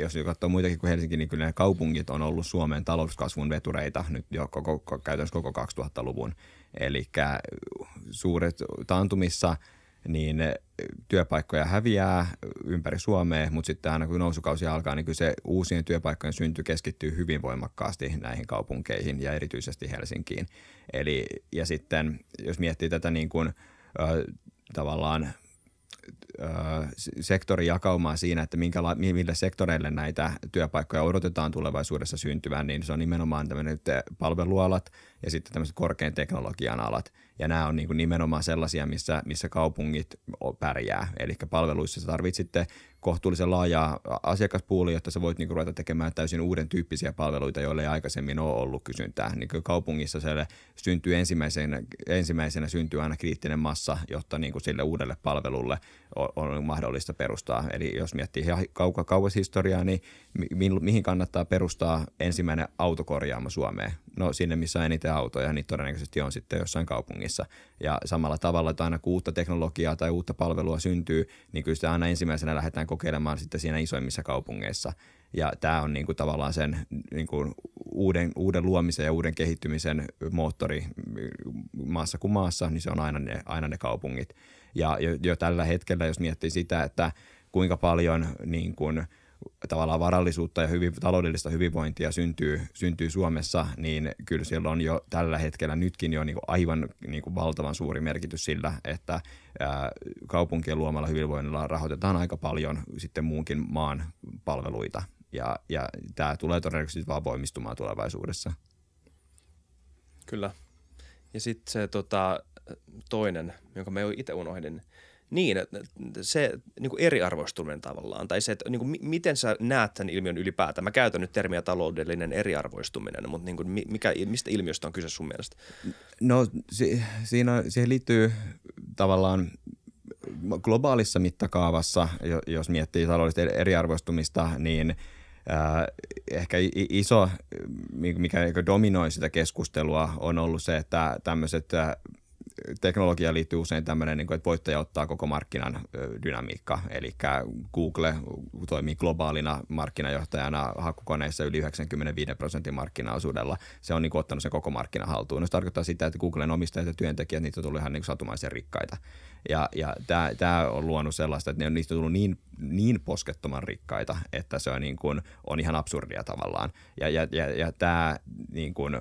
S3: jos katsoo muitakin kuin Helsinki, niin kyllä ne kaupungit on ollut Suomen talouskasvun vetureita nyt jo koko, koko, käytännössä koko 2000-luvun. Eli suuret taantumissa – niin työpaikkoja häviää ympäri Suomea, mutta sitten aina kun nousukausi alkaa, niin kyllä se uusien työpaikkojen synty keskittyy hyvin voimakkaasti näihin kaupunkeihin ja erityisesti Helsinkiin. Eli, ja sitten jos miettii tätä niin kuin, ö, tavallaan sektorijakaumaa siinä, että minkäla- mille sektoreille näitä työpaikkoja odotetaan tulevaisuudessa syntyvän, niin se on nimenomaan tämmöinen palvelualat ja sitten tämmöiset korkean teknologian alat. Ja nämä on niin kuin nimenomaan sellaisia, missä, missä kaupungit pärjää. Eli palveluissa sä tarvitset kohtuullisen laajaa asiakaspuulia, jotta sä voit niin ruveta tekemään täysin uuden tyyppisiä palveluita, joille ei aikaisemmin ole ollut kysyntää. Niin kaupungissa se syntyy ensimmäisenä, ensimmäisenä syntyy aina kriittinen massa, jotta niin kuin sille uudelle palvelulle on, on mahdollista perustaa. Eli jos miettii kauas historiaa, niin mi, mihin kannattaa perustaa ensimmäinen autokorjaamo Suomeen? No sinne, missä on eniten autoja, niin todennäköisesti on sitten jossain kaupungissa. Ja samalla tavalla, että aina kun uutta teknologiaa tai uutta palvelua syntyy, niin kyllä sitä aina ensimmäisenä lähdetään kokeilemaan sitten siinä isoimmissa kaupungeissa. Ja tämä on niin kuin tavallaan sen niin kuin uuden, uuden luomisen ja uuden kehittymisen moottori maassa kuin maassa, niin se on aina ne, aina ne kaupungit. Ja jo, jo tällä hetkellä, jos miettii sitä, että kuinka paljon niin kuin, tavallaan varallisuutta ja hyvin, taloudellista hyvinvointia syntyy, syntyy Suomessa, niin kyllä siellä on jo tällä hetkellä nytkin jo niin kuin aivan niin kuin valtavan suuri merkitys sillä, että ää, kaupunkien luomalla hyvinvoinnilla rahoitetaan aika paljon sitten muunkin maan palveluita. Ja, ja tämä tulee todennäköisesti vaan voimistumaan tulevaisuudessa.
S1: Kyllä. Ja sitten se tota, toinen, jonka jo itse unohdin, niin, se niin kuin eriarvoistuminen tavallaan, tai se, että niin kuin, miten sä näet tämän ilmiön ylipäätään. Mä käytän nyt termiä taloudellinen eriarvoistuminen, mutta niin kuin, mikä, mistä ilmiöstä on kyse sun mielestä?
S3: No si, siinä, siihen liittyy tavallaan globaalissa mittakaavassa, jos miettii taloudellista eriarvoistumista, niin äh, ehkä iso, mikä dominoi sitä keskustelua, on ollut se, että tämmöiset teknologia liittyy usein tämmöinen, että voittaja ottaa koko markkinan dynamiikka. Eli Google toimii globaalina markkinajohtajana hakukoneissa yli 95 prosentin markkinaosuudella. Se on niin kuin ottanut sen koko markkinan haltuun. No, se tarkoittaa sitä, että Googlen omistajat ja työntekijät, niitä on tullut ihan niin kuin satumaisen rikkaita. Ja, ja tämä, tämä on luonut sellaista, että ne on, niistä on tullut niin, niin poskettoman rikkaita, että se on, niin kuin, on ihan absurdia tavallaan. Ja, ja, ja, ja tämä, niin kuin,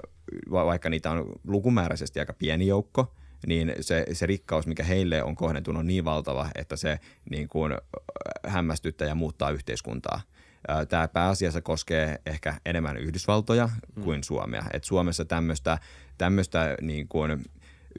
S3: vaikka niitä on lukumääräisesti aika pieni joukko, niin se, se rikkaus, mikä heille on kohdentunut, on niin valtava, että se niin kuin hämmästyttää ja muuttaa yhteiskuntaa. Tämä pääasiassa koskee ehkä enemmän Yhdysvaltoja mm. kuin Suomea. Et Suomessa tämmöistä tämmöistä niin kuin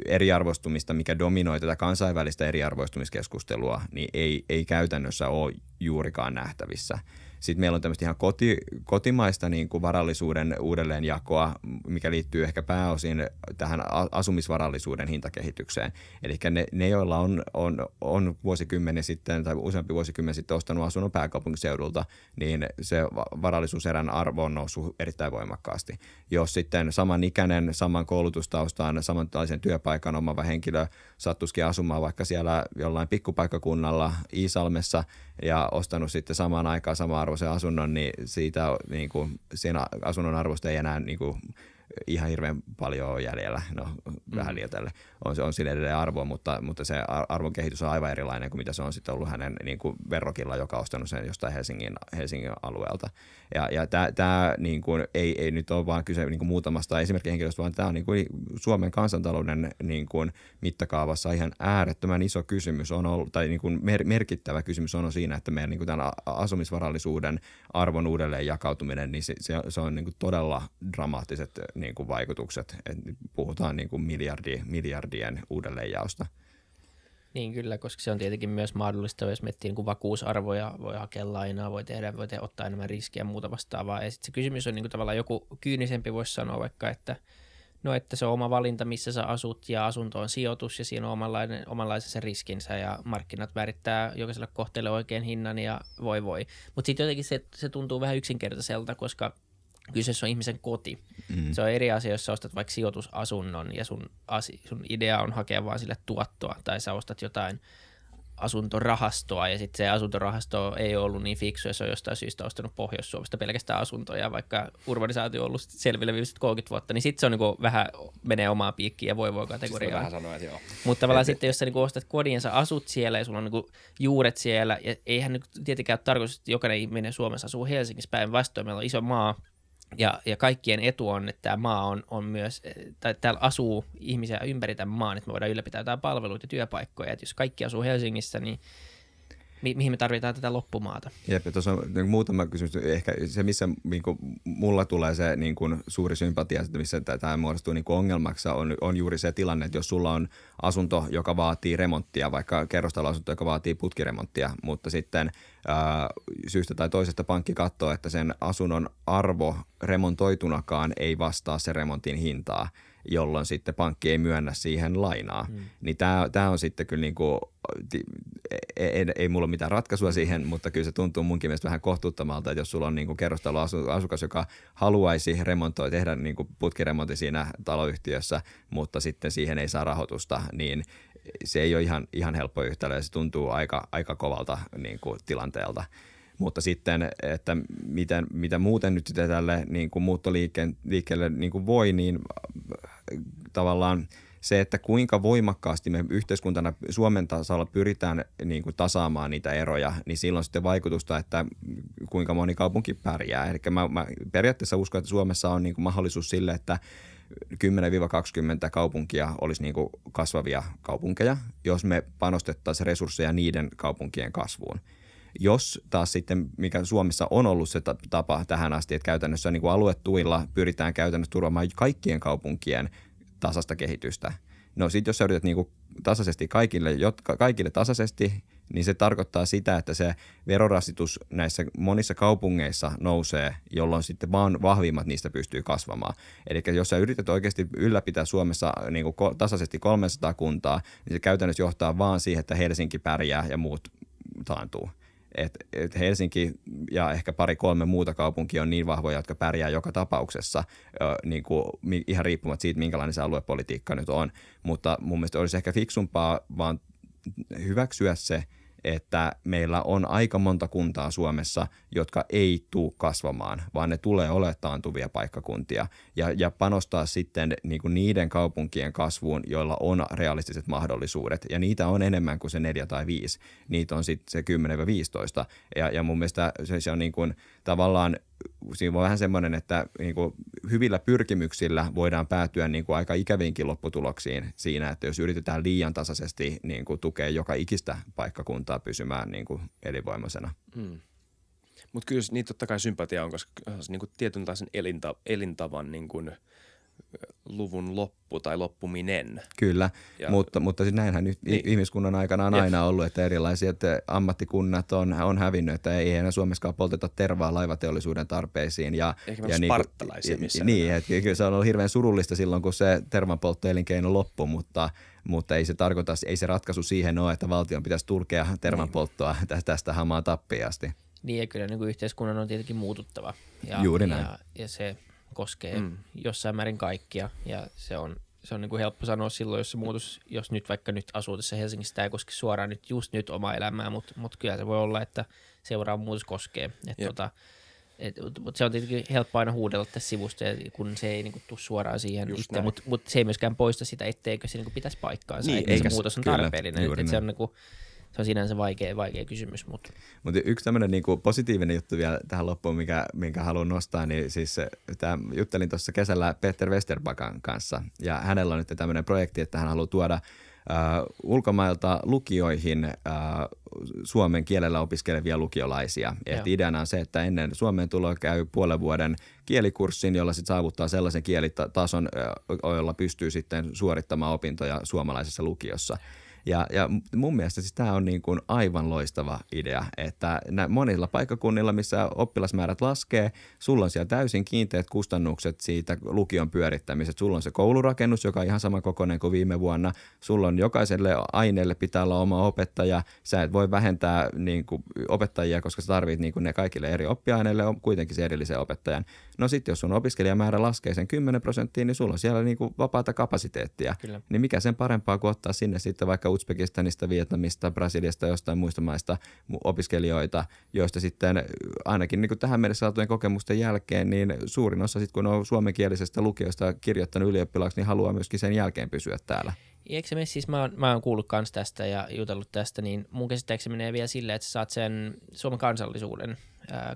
S3: eriarvoistumista, mikä dominoi tätä kansainvälistä eriarvoistumiskeskustelua, niin ei, ei käytännössä ole juurikaan nähtävissä. Sitten meillä on tämmöistä ihan koti, kotimaista niin kuin varallisuuden uudelleenjakoa, mikä liittyy ehkä pääosin tähän asumisvarallisuuden hintakehitykseen. Eli ne, ne joilla on, on, on vuosikymmenen sitten tai useampi vuosikymmen sitten ostanut asunnon pääkaupunkiseudulta, niin se varallisuuserän arvo on noussut erittäin voimakkaasti. Jos sitten samanikäinen, saman koulutustaustaan, samanlaisen työpaikan omava henkilö sattuisikin asumaan vaikka siellä jollain pikkupaikkakunnalla Iisalmessa ja ostanut sitten samaan aikaan samaan arvoisen asunnon, niin siitä niin kuin, siinä asunnon arvosta ei enää niin kuin, ihan hirveän paljon on jäljellä, no mm. vähän liioitelle, on, on sille edelleen arvo, mutta, mutta se arvon kehitys on aivan erilainen kuin mitä se on sitten ollut hänen niin kuin verrokilla, joka on ostanut sen jostain Helsingin, Helsingin alueelta. Ja, ja tämä niin kuin, ei, ei nyt ole vaan kyse niin kuin muutamasta esimerkkihenkilöstä, vaan tämä on niin kuin Suomen kansantalouden niin kuin mittakaavassa ihan äärettömän iso kysymys on ollut, tai niin kuin mer- merkittävä kysymys on siinä, että meidän niin kuin tämän asumisvarallisuuden arvon uudelleen jakautuminen, niin se, se, se on niin kuin todella dramaattiset niin kuin vaikutukset. Et puhutaan niin kuin miljardi, miljardien uudelleenjaosta.
S2: Niin kyllä, koska se on tietenkin myös mahdollista, jos miettii niin vakuusarvoja, voi hakea lainaa, voi tehdä, voi tehdä, ottaa enemmän riskiä ja muuta vastaavaa. Ja se kysymys on niin kuin tavallaan joku kyynisempi voisi sanoa vaikka, että no että se on oma valinta, missä sä asut ja asunto on sijoitus ja siinä on omanlainen, omanlaisensa riskinsä ja markkinat määrittää jokaiselle kohteelle oikein hinnan ja voi voi. Mutta sitten jotenkin se, se tuntuu vähän yksinkertaiselta, koska kyseessä on ihmisen koti. Mm. Se on eri asia, jos sä ostat vaikka sijoitusasunnon ja sun, asi, sun idea on hakea vaan sille tuottoa, tai sä ostat jotain asuntorahastoa, ja sitten se asuntorahasto ei ollut niin fiksu, ja se on jostain syystä ostanut Pohjois-Suomesta pelkästään asuntoja, vaikka urbanisaatio on ollut selville viimeiset 30 vuotta, niin sitten se on niinku vähän menee omaan piikkiin ja voi voi kategoriaan. Siis Mutta tavallaan sitten, jos sä niinku ostat kodin ja sä asut siellä ja sulla on niinku juuret siellä, ja eihän nyt tietenkään ole tarkoitus, että jokainen ihminen Suomessa asuu Helsingissä päin vastoin, meillä on iso maa, ja, ja kaikkien etu on, että tämä maa on, on myös, tai täällä asuu ihmisiä ympäri tämän maan, että me voidaan ylläpitää jotain palveluita ja työpaikkoja. Että jos kaikki asuu Helsingissä, niin mi- mihin me tarvitaan tätä loppumaata.
S3: Jep, tuossa on niin muutama kysymys. Ehkä se, missä niin kuin, mulla tulee se niin kuin, suuri sympatia, missä tämä muodostuu niin ongelmaksi, on, on juuri se tilanne, että jos sulla on asunto, joka vaatii remonttia, vaikka kerrostaloasunto, joka vaatii putkiremonttia, mutta sitten ää, syystä tai toisesta pankki katsoo, että sen asunnon arvo remontoitunakaan ei vastaa se remontin hintaa, jolloin sitten pankki ei myönnä siihen lainaa. Mm. Niin tämä on sitten kyllä niin kuin, ei, ei, ei mulla ole mitään ratkaisua siihen, mutta kyllä se tuntuu munkin mielestä vähän kohtuuttomalta, että jos sulla on niin kerrostaloasukas, joka haluaisi remontoida, tehdä niin kuin putkiremontti siinä taloyhtiössä, mutta sitten siihen ei saa rahoitusta, niin se ei ole ihan, ihan helppo yhtälö ja se tuntuu aika, aika kovalta niin kuin tilanteelta. Mutta sitten, että miten, mitä muuten nyt sitten tälle niin kuin muuttoliikkeelle niin kuin voi, niin tavallaan – se, että kuinka voimakkaasti me yhteiskuntana Suomen tasolla pyritään niin kuin tasaamaan niitä eroja, niin silloin sitten vaikutusta, että kuinka moni kaupunki pärjää. Eli mä, mä periaatteessa uskon, että Suomessa on niin kuin mahdollisuus sille, että 10-20 kaupunkia olisi niin kuin kasvavia kaupunkeja, jos me panostettaisiin resursseja niiden kaupunkien kasvuun. Jos taas sitten, mikä Suomessa on ollut se tapa tähän asti, että käytännössä niin kuin aluetuilla pyritään käytännössä turvaamaan kaikkien kaupunkien tasasta kehitystä. No sitten jos sä yrität niinku tasaisesti kaikille, jotka, kaikille tasaisesti, niin se tarkoittaa sitä, että se verorasitus näissä monissa kaupungeissa nousee, jolloin sitten vaan vahvimmat niistä pystyy kasvamaan. Eli jos sä yrität oikeasti ylläpitää Suomessa niin kuin tasaisesti 300 kuntaa, niin se käytännössä johtaa vaan siihen, että Helsinki pärjää ja muut taantuu että et Helsinki ja ehkä pari-kolme muuta kaupunkia on niin vahvoja, jotka pärjää joka tapauksessa, niin kuin, ihan riippumatta siitä, minkälainen se aluepolitiikka nyt on. Mutta mun mielestä olisi ehkä fiksumpaa vaan hyväksyä se, että meillä on aika monta kuntaa Suomessa, jotka ei tule kasvamaan, vaan ne tulee olemaan taantuvia paikkakuntia. Ja, ja panostaa sitten niin kuin niiden kaupunkien kasvuun, joilla on realistiset mahdollisuudet. Ja niitä on enemmän kuin se neljä tai viisi. Niitä on sitten se 10-15 ja, ja mun mielestä se, se on niin kuin tavallaan siinä on vähän semmoinen, että niin kuin hyvillä pyrkimyksillä voidaan päätyä niin kuin aika ikäviinkin lopputuloksiin siinä, että jos yritetään liian tasaisesti niin kuin tukea joka ikistä paikkakuntaa pysymään niin kuin elinvoimaisena. Hmm.
S1: Mutta kyllä niin totta kai sympatia on, koska niin kuin tietynlaisen elinta, elintavan niin kuin, luvun loppu tai loppuminen.
S3: Kyllä,
S1: Ja-
S3: mutta, mutta siis näinhän nyt
S1: Niin.
S3: niin. ihmiskunnan aikana on aina ollut, että erilaisia että ammattikunnat on, on hävinnyt, että ei enää Suomessakaan polteta tervaa laivateollisuuden tarpeisiin. Ja,
S1: Eikä
S3: ja niinku- ja-
S1: missään
S3: Niin, että kyllä se on ollut hirveän surullista silloin, kun se tervanpolttoelinkeino loppui, mutta, mutta ei se tarkoita, ei se ratkaisu siihen ole, että valtion pitäisi turkea tervanpolttoa tä- tästä hamaan tappiasti.
S2: Niin ja kyllä niin kuin yhteiskunnan on tietenkin muututtava. Ja,
S3: Juuri näin.
S2: Ja, ja se koskee
S1: Mm.
S2: jossain määrin kaikkia ja se on, se on niin kuin helppo sanoa silloin, jos se muutos, jos nyt vaikka nyt asuu tässä Helsingissä, tämä ei koske suoraan nyt just nyt omaa elämää, mutta, mutta kyllä se voi olla, että seuraava muutos koskee. Et
S1: Jep.
S2: tota, et, mutta se on tietenkin helppo aina huudella tässä sivusta, kun se ei niinku tule suoraan siihen
S1: Just
S2: itse, mutta mut se ei myöskään poista sitä, etteikö se niinku pitäisi paikkaansa,
S1: Niin,
S2: että se muutos on
S3: kyllä,
S2: tarpeellinen. Et, et se, on niinku, se on sinänsä vaikea, vaikea kysymys, mutta
S3: Mutta yksi tämmöinen niinku positiivinen juttu vielä tähän loppuun, mikä, minkä haluan nostaa, niin siis tää, juttelin tuossa kesällä Peter Westerbakan kanssa ja hänellä on nyt tämmöinen projekti, että hän haluaa tuoda äh, ulkomailta lukioihin äh, suomen kielellä opiskelevia lukiolaisia. Et ideana on se, että ennen Suomeen tuloa käy puolen vuoden kielikurssin, jolla sitten saavuttaa sellaisen kielitason, äh, jolla pystyy sitten suorittamaan opintoja suomalaisessa lukiossa. Ja, ja mun mielestä siis tämä on niin kuin aivan loistava idea, että monilla paikkakunnilla, missä oppilasmäärät laskee, sulla on siellä täysin kiinteät kustannukset siitä lukion pyörittämisestä. Sulla on se koulurakennus, joka on ihan sama kokoinen kuin viime vuonna. Sulla on jokaiselle aineelle pitää olla oma opettaja. Sä et voi vähentää niin kuin opettajia, koska sä tarvit niin kuin ne kaikille eri oppiaineille on kuitenkin se erillisen opettajan. No sitten jos sun opiskelijamäärä laskee sen 10 prosenttia, niin sulla on siellä niin kuin vapaata kapasiteettia.
S2: Kyllä.
S3: Niin mikä sen parempaa kuin ottaa sinne sitten vaikka Uzbekistanista, Vietnamista, Brasiliasta, jostain muista maista opiskelijoita, joista sitten ainakin niin kuin tähän mennessä saatujen kokemusten jälkeen, niin suurin osa sitten kun on suomenkielisestä lukiosta kirjoittanut ylioppilaaksi, niin haluaa myöskin sen jälkeen pysyä täällä.
S2: Eikö se mene siis, mä oon, mä oon kuullut kans tästä ja jutellut tästä, niin mun käsittääkseni menee vielä silleen, että sä saat sen Suomen kansallisuuden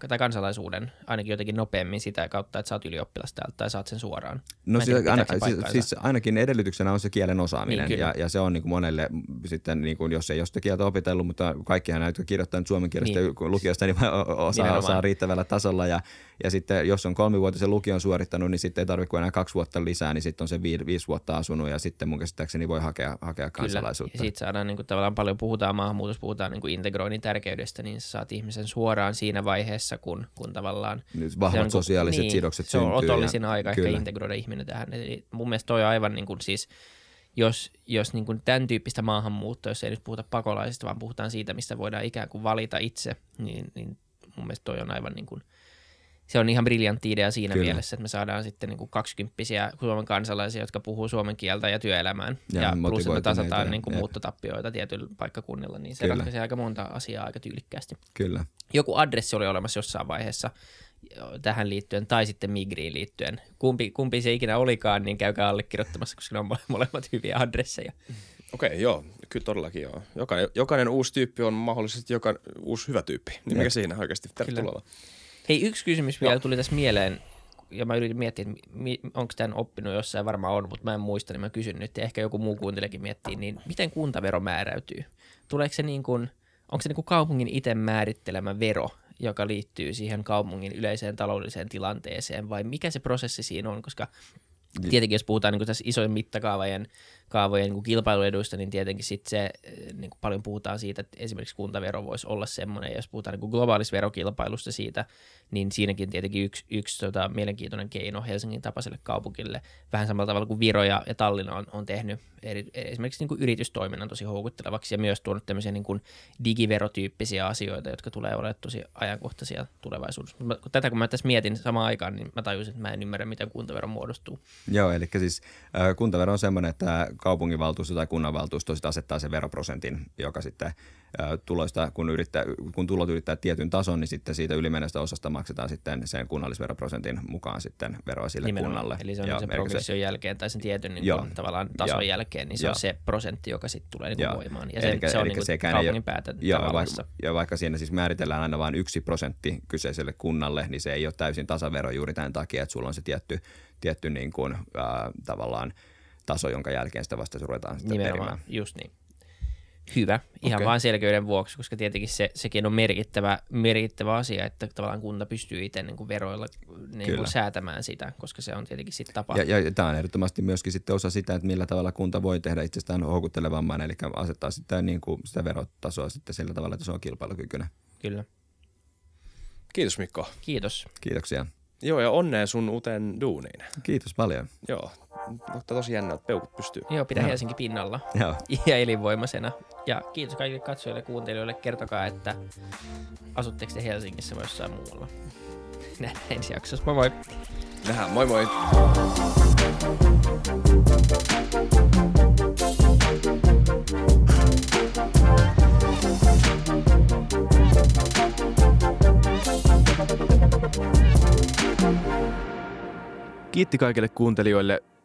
S2: tai kansalaisuuden ainakin jotenkin nopeammin sitä kautta, että sä oot ylioppilas täältä tai saat sen suoraan.
S3: No
S2: en tiedä,
S3: siis, aina, siis, siis ainakin edellytyksenä on se kielen osaaminen
S2: Niin, kyllä.
S3: ja, ja se on niin kuin monelle sitten, niin kuin, jos ei ole sitä kieltä opitellut, mutta kaikkihan näitä kirjoittanut suomen kielestä
S2: Niin.
S3: lukiosta, niin osaa,
S2: Nimenomaan.
S3: osaa riittävällä tasolla ja, ja sitten jos on kolmivuotisen lukion suorittanut, niin sitten ei tarvitse kuin enää kaksi vuotta lisää, niin sitten on se vi- viisi vuotta asunut ja sitten mun käsittääkseni voi hakea, hakea kansalaisuutta.
S2: Kyllä. Ja siitä saadaan niin kuin, tavallaan paljon puhutaan maahanmuutossa, puhutaan niin kuin integroinnin tärkeydestä, niin sä saat ihmisen suoraan siinä vaiheessa, kun, kun tavallaan
S3: Nyt
S2: se
S3: vahvat
S2: on niin
S3: sosiaaliset
S2: niin,
S3: sidokset
S2: se on otollisin
S3: ja,
S2: aika ehkä
S3: kyllä.
S2: integroida ihminen tähän. Eli mun mielestä toi on aivan niin kuin siis, jos, jos niin kuin tämän tyyppistä maahanmuuttoa, jos ei nyt puhuta pakolaisista, vaan puhutaan siitä, mistä voidaan ikään kuin valita itse, niin, niin mun mielestä toi on aivan niin kuin, se on ihan briljantti idea siinä
S3: Kyllä.
S2: mielessä, että me saadaan sitten niin kuin kaksikymppisiä Suomen kansalaisia, jotka puhuu suomen kieltä ja työelämään.
S3: Ja
S2: Ja, plus, että me tasataan niin kuin muuttotappioita tietyillä paikkakunnilla, niin se
S3: Kyllä.
S2: ratkaisee aika monta asiaa aika tyylikkäästi
S3: Kyllä.
S2: joku adressi oli olemassa jossain vaiheessa tähän liittyen, tai sitten Migriin liittyen. Kumpi, kumpi se ikinä olikaan, niin käykää allekirjoittamassa, koska ne on mole- molemmat hyviä adresseja.
S1: Okei, joo, kyllä todellakin joo. Jokainen, jokainen uusi tyyppi on mahdollisesti joka uusi hyvä tyyppi. Niin mikä siinä oikeasti? Tervetuloa. vaan.
S2: Hei, yksi kysymys vielä
S1: Joo.
S2: tuli tässä mieleen, ja mä yritin miettiä, että onko tämän oppinut jossain, varmaan on, mutta mä en muista, niin mä kysyn nyt, ja ehkä joku muu kuuntelekin miettii, niin miten kuntavero määräytyy? Tuleeko se niin kuin, onko se niin kuin kaupungin itse määrittelemä vero, joka liittyy siihen kaupungin yleiseen taloudelliseen tilanteeseen, vai mikä se prosessi siinä on, koska Tietenkin jos puhutaan niin tässä isojen mittakaavojen kaavojen niin kilpailueduista, niin tietenkin sit se, eh, niin kuin paljon puhutaan siitä, että esimerkiksi kuntavero voisi olla semmoinen, jos puhutaan niin globaalista verokilpailusta siitä, niin siinäkin tietenkin yksi, yksi tota, mielenkiintoinen keino Helsingin tapaiselle kaupungille, vähän samalla tavalla kuin Viro ja, ja Tallinna on, on tehnyt eri, esimerkiksi niin kuin yritystoiminnan tosi houkuttelevaksi, ja myös tuonut tämmöisiä niin kuin digiverotyyppisiä asioita, jotka tulee olemaan tosi ajankohtaisia tulevaisuudessa. Tätä kun mä tässä mietin samaan aikaan, niin mä tajusin, että mä en ymmärrä, miten kuntavero muodostuu.
S3: Joo, eli siis äh, kuntavero on semmoinen, että kaupunginvaltuusto tai kunnanvaltuusto sit asettaa sen veroprosentin, joka sitten tuloista, kun, yrittää, kun tulot yrittää tietyn tason, niin sitten siitä ylimenestä osasta maksetaan sitten sen kunnallisveroprosentin mukaan sitten veroa sille
S2: Nimenomaan.
S3: kunnalle.
S2: Eli se on
S3: Joo,
S2: se
S3: elikkä
S2: progression jälkeen tai sen tietyn niin kuin, tavallaan tason
S3: Joo.
S2: jälkeen, niin se
S3: Joo.
S2: on se prosentti, joka sitten tulee niin kuin
S3: Joo.
S2: voimaan. Ja sen,
S3: Elikkä-
S2: se on niin kuin kaupungin päätä tavallassa.
S3: vaikka, ja vaikka siinä siis määritellään aina vain yksi prosentti kyseiselle kunnalle, niin se ei ole täysin tasavero juuri tämän takia, että sulla on se tietty, tietty niin kuin, äh, tavallaan taso, jonka jälkeen sitä vasta ruvetaan sitten
S2: Nimenomaan,
S3: perimään.
S2: just niin. hyvä, ihan
S1: Okei.
S2: vaan selkeyden vuoksi, koska tietenkin se, sekin on merkittävä, merkittävä asia, että tavallaan kunta pystyy itse niin kuin veroilla niin
S3: Kyllä.
S2: kuin säätämään sitä, koska se on tietenkin sitten tapa.
S3: Ja, ja tämä on ehdottomasti myöskin sitten osa sitä, että millä tavalla kunta voi tehdä itsestään houkuttelevamman, eli asettaa sitä, niin kuin, sitä verotasoa sitten sillä tavalla, että se on kilpailukykyinen.
S2: Kyllä.
S1: Kiitos Mikko.
S2: Kiitos.
S3: Kiitoksia.
S1: Joo, ja onnea sun uuteen duuniin.
S3: Kiitos paljon.
S1: Joo, mutta tosi jännä, että peukut pystyy.
S2: Joo, pidä
S3: Joo.
S2: Helsinki pinnalla
S3: Joo.
S2: ja elinvoimaisena. Ja kiitos kaikille katsojille ja kuuntelijoille. Kertokaa, että asutteko te Helsingissä vai jossain muualla. Nähdään ensi jaksossa. Moi moi!
S1: Nähdään, moi moi. Kiitti kaikille kuuntelijoille,